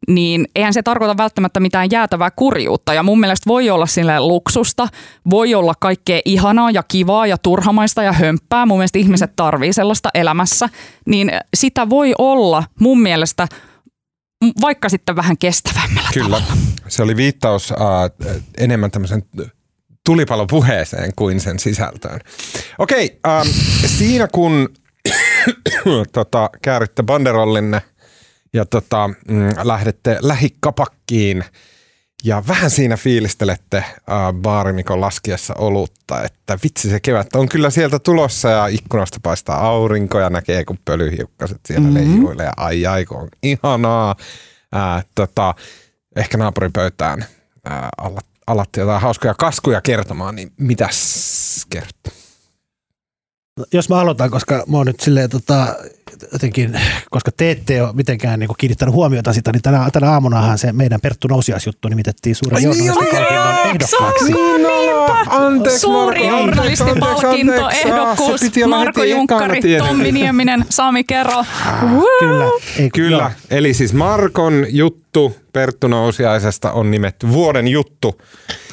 niin eihän se tarkoita välttämättä mitään jäätävää kurjuutta. Ja mun mielestä voi olla sille luksusta, voi olla kaikkea ihanaa ja kivaa ja turhamaista ja hömppää. Mun mielestä ihmiset tarvii sellaista elämässä. Niin sitä voi olla mun mielestä vaikka sitten vähän kestävämmällä Kyllä. tavalla. Se oli viittaus äh, enemmän tämmöisen tulipalopuheeseen kuin sen sisältöön. Okei, ähm, siinä kun tota, kääritte banderollinne ja tota, mm, lähdette lähikapakkiin ja vähän siinä fiilistelette äh, baarimikon laskiessa olutta, että vitsi se kevät on kyllä sieltä tulossa ja ikkunasta paistaa aurinko ja näkee kun pölyhiukkaset siellä mm-hmm. leijuilee ja ai ai kun on ihanaa. Äh, tota, ehkä naapuripöytään äh, alat, alatte jotain hauskoja kaskuja kertomaan, niin mitäs kertoo? Jos mä aloitan, koska mä oon nyt silleen tota, jotenkin, koska te ette ole mitenkään niin kiinnittänyt huomiota sitä, niin tänä, tänä aamunahan se meidän Perttu Nousiaisjuttu nimitettiin suuren Ai journalistipalkinnon ehdokkaaksi. Anteeksi, Suuri journalistipalkinto, ehdokkuus, Marko Junkkari. Tommi Nieminen, Sami Kero. Kyllä. Ei, Kyllä, joo. eli siis Markon juttu Perttu Nousiaisesta on nimetty vuoden juttu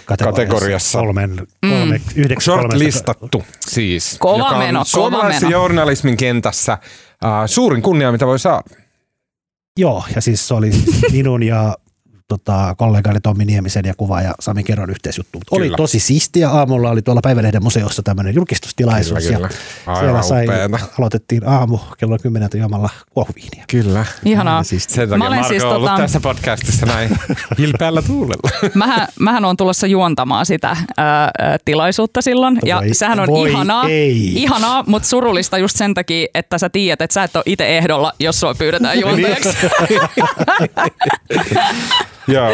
kategoriassa. Kolmen, kolme, mm. yhdeksän, Shortlistattu siis. Kova joka on meno, kova suomalaisen meno. journalismin kentässä äh, suurin kunnia, mitä voi saada. Joo, ja siis se oli siis minun ja tota, kollegani Tommi Niemisen ja kuvaaja Sami Kerron yhteisjuttu. Mut Oli tosi siistiä. Aamulla oli tuolla Päivälehden museossa tämmöinen julkistustilaisuus. Kyllä, kyllä. Ja Aivan siellä sai, upeeta. aloitettiin aamu kello 10 juomalla kuohuviiniä. Kyllä. Ihanaa. Siis Sen Mä takia olen Marko siis on ollut tota- tässä podcastissa näin hilpeällä tuulella. Mähän, mähän on tulossa juontamaan sitä ää, ää, tilaisuutta silloin. Ja Voi- sehän on voi ihanaa, ei. ihanaa, mutta surullista just sen takia, että sä tiedät, että sä et ole itse ehdolla, jos sua pyydetään juontajaksi. Joo.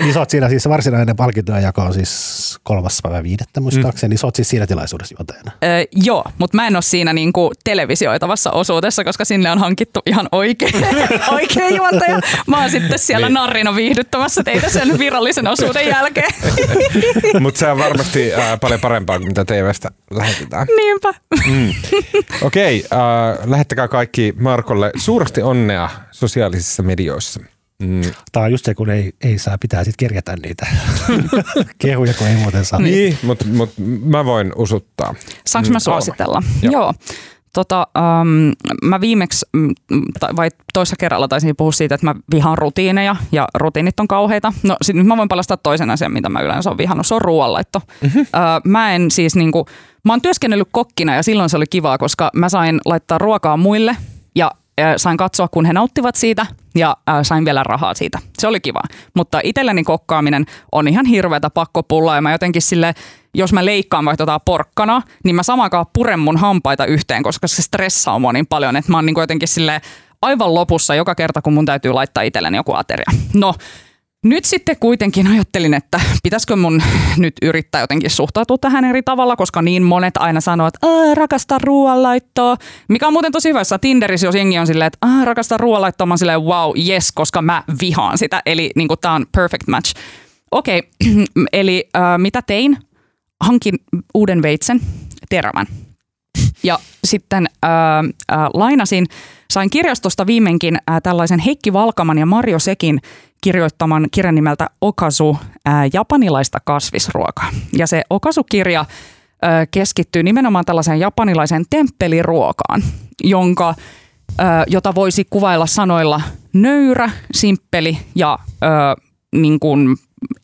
niin sä oot siinä siis varsinainen palkintojen jako on siis kolmas päivä viidettä muistaakseni, mm. niin sä oot siis siinä tilaisuudessa juontajana. Öö, joo, mutta mä en ole siinä niinku televisioitavassa osuudessa, koska sinne on hankittu ihan oikea, oikea juontaja. Mä oon sitten siellä Niin. narrina viihdyttämässä teitä sen virallisen osuuden jälkeen. Mutta se on varmasti äh, paljon parempaa kuin mitä TVstä lähetetään. Niinpä. Okei, äh, lähettäkää kaikki Markolle suuresti onnea sosiaalisissa medioissa. Mm. Tämä on just se, kun ei, ei saa, pitää sitten kirjata niitä kehuja, kun ei muuten saa. Niin, mutta mut, mä voin usuttaa. Saanko Mm, mä kolme. suositella? Joo. Joo. Tota, um, mä viimeksi, mm, tai- vai toissa kerralla taisin puhua siitä, että mä vihaan rutiineja ja rutiinit on kauheita. No sit nyt mä voin palastaa toisen asian, mitä mä yleensä olen vihannut, se on ruoanlaitto. Mm-hmm. Uh, mä en siis niinku, mä oon työskennellyt kokkina ja silloin se oli kivaa, koska mä sain laittaa ruokaa muille ja sain katsoa, kun he nauttivat siitä ja äh, sain vielä rahaa siitä. Se oli kiva. Mutta itselleni kokkaaminen on ihan hirveätä pakkopullaa ja mä jotenkin sille, jos mä leikkaan vaikka tota porkkana, niin mä samakaan puren mun hampaita yhteen, koska se stressaa mua niin paljon, että mä oon niin jotenkin sille aivan lopussa joka kerta, kun mun täytyy laittaa itselleni joku ateria. No, nyt sitten kuitenkin ajattelin, että pitäisikö mun nyt yrittää jotenkin suhtautua tähän eri tavalla, koska niin monet aina sanoo, että "Aa, rakasta ruoanlaittoa. Mikä on muuten tosi hyvä, jos Tinderissä, jos jengi on silleen, että "Aa, rakasta ruoanlaittoa, mä oon silleen wow, yes, koska mä vihaan sitä. Eli niin tää on perfect match. Okei, eli äh, mitä tein? Hankin uuden veitsen, terävän. Ja sitten äh, äh, lainasin, sain kirjastosta viimeinkin äh, tällaisen Heikki Valkaman ja Mario Sekin kirjoittaman kirjan nimeltä Okasu, äh, japanilaista kasvisruokaa. Ja se Okasu-kirja äh, keskittyy nimenomaan tällaiseen japanilaiseen temppeliruokaan, jonka, äh, jota voisi kuvailla sanoilla nöyrä, simppeli ja äh, niin kuin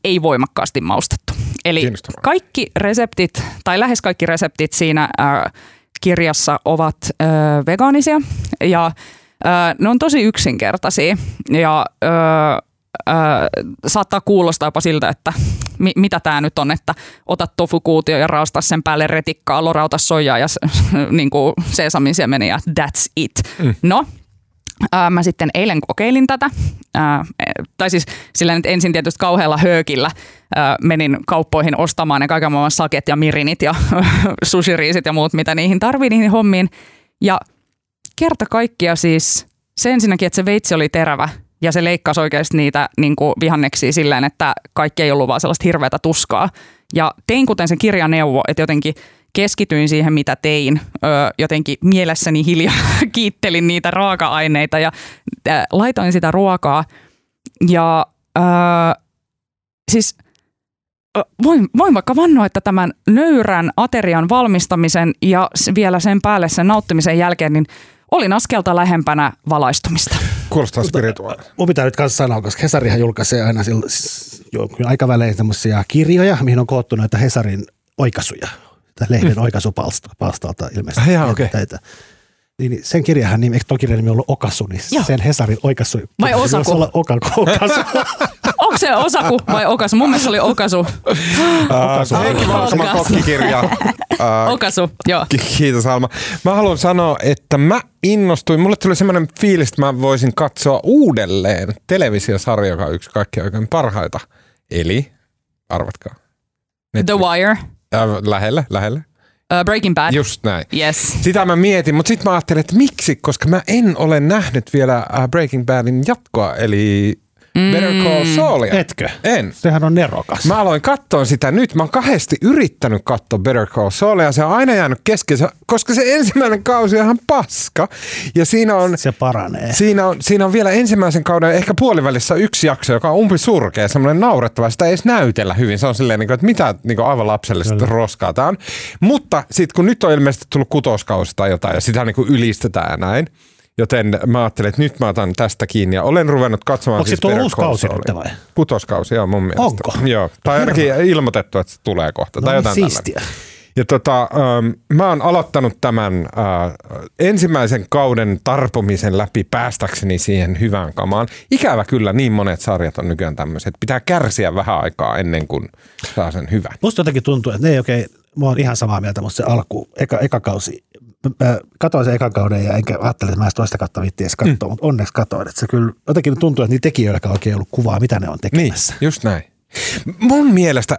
ei voimakkaasti maustettu. Eli kaikki reseptit, tai lähes kaikki reseptit siinä äh, kirjassa ovat äh, vegaanisia ja äh, ne on tosi yksinkertaisia ja äh, äh, saattaa kuulostaa jopa siltä, että mi- mitä tämä nyt on, että ota tofukuutio ja raasta sen päälle retikkaa, lorauta soijaa ja niin kuin sesamin siemeni ja that's it. Mm. No, Ää, mä sitten eilen kokeilin tätä, ää, tai siis sillä nyt ensin tietysti kauhealla höökillä ää, menin kauppoihin ostamaan ne kaiken maailman saket ja mirinit ja sushiriisit ja muut, mitä niihin tarvii niihin hommiin. Ja kerta kaikkia siis se ensinnäkin, että se veitsi oli terävä ja se leikkasi oikeasti niitä niin kuin vihanneksia silleen, että kaikki ei ollut vaan sellaista hirveätä tuskaa. Ja tein kuten se kirja neuvo, että jotenkin keskityin siihen, mitä tein. Öö, jotenkin mielessäni hiljaa kiittelin niitä raaka-aineita ja äh, laitoin sitä ruokaa. Ja öö, siis voin, voin vaikka vannoa, että tämän nöyrän aterian valmistamisen ja vielä sen päälle sen nauttimisen jälkeen, niin olin askelta lähempänä valaistumista. Kuulostaa spirituaalista. Mun pitää nyt kanssa sanoa, koska Hesarihan julkaisee aina sillä, jo- aikavälein semmoisia kirjoja, mihin on koottu näitä Hesarin oikaisuja. Tai lehden oikaisupalstalta ilmeisesti. Ah, jaa, okei. Näitä. Niin, niin sen kirjahan nimi, eikö tuon kirjan nimi ollut Okasu, niin Joo. sen Hesarin oikaisu. Vai voisi Osaku? olla Okaku, okasu. Onko se osaku vai okasu? Mun mielestä se oli okasu. Okasu. Heikki Valkaman Okasu. kokkikirja. Okasu, joo. Ki- Kiitos Alma. Mä haluan sanoa, että mä innostuin. Mulle tuli semmoinen fiilis, että mä voisin katsoa uudelleen televisiosarja, joka on yksi kaikkien oikein parhaita. Eli, arvatkaa. The Wire, Äh, lähelle, lähelle. uh, Breaking Bad. Just näin. Yes. Sitä mä mietin, mutta sitten mä ajattelin, että miksi, koska mä en ole nähnyt vielä Breaking Badin jatkoa, eli Better Call Saulia. Etkö? En. Sehän on nerokas. Mä aloin katsoa sitä nyt. Mä oon kahdesti yrittänyt katsoa Better Call Saulia ja se on aina jäänyt kesken, se- koska se ensimmäinen kausi on ihan paska. Ja siinä on, Se paranee. siinä on, siinä on vielä ensimmäisen kauden ehkä puolivälissä yksi jakso, joka on umpi surkea, semmoinen naurettava. Sitä ei edes näytellä hyvin. Se on silleen, niin kuin, että mitä niin kuin aivan lapsellista roskaa tämä on. Mutta sitten kun nyt on ilmeisesti tullut kutoskausi tai jotain ja sitä niin kuin ylistetään ja näin, Joten mä ajattelin, että nyt mä otan tästä kiinni ja olen ruvennut katsomaan Onko siis se Better uusi kausi nyt vai? Kutoskausi, joo mun mielestä. Onko? Joo, tai ainakin ilmoitettu, että se tulee kohta. No tai niin, jotain siistiä. tällainen. Ja tota, ähm, mä oon aloittanut tämän äh, ensimmäisen kauden tarpomisen läpi päästäkseni siihen hyvään kamaan. Ikävä kyllä niin monet sarjat on nykyään tämmöiset. Pitää kärsiä vähän aikaa ennen kuin saa sen hyvän. Musta jotenkin tuntuu, että ne ei oikein, mä oon ihan samaa mieltä, mutta se alku, eka, eka kausi mä katoin sen ekan kauden ja enkä ajattelin, että mä toista kautta viitti edes katsoa, mm. mutta onneksi katoin. Että se kyllä jotenkin tuntuu, että niillä tekijöilläkään oikein ollut kuvaa, mitä ne on tekemässä. Niin, just näin. Mun mielestä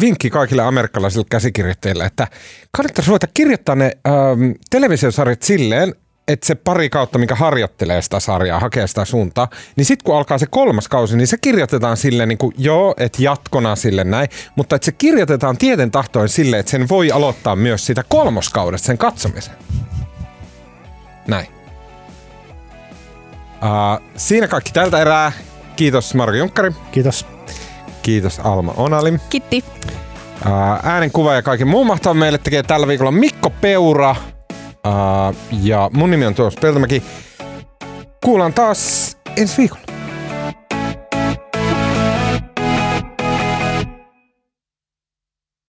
vinkki kaikille amerikkalaisille käsikirjoittajille, että kannattaisi ruveta kirjoittaa ne ähm, televisiosarjat silleen, että se pari kautta, mikä harjoittelee sitä sarjaa, hakee sitä suuntaa, niin sitten kun alkaa se kolmas kausi, niin se kirjoitetaan sille niin kuin, joo, että jatkona sille näin, mutta että se kirjoitetaan tieten tahtoin sille, että sen voi aloittaa myös sitä kolmoskaudesta, sen katsomisen. Näin. Uh, siinä kaikki tältä erää. Kiitos Marko Junkkari. Kiitos. Kiitos Alma Onali. Kitti. Uh, äänenkuva ja kaiken muun mahtavan meille tekee tällä viikolla Mikko Peura. Ja mun nimi on Tuomas Peltomäki. Kuullaan taas ensi viikolla.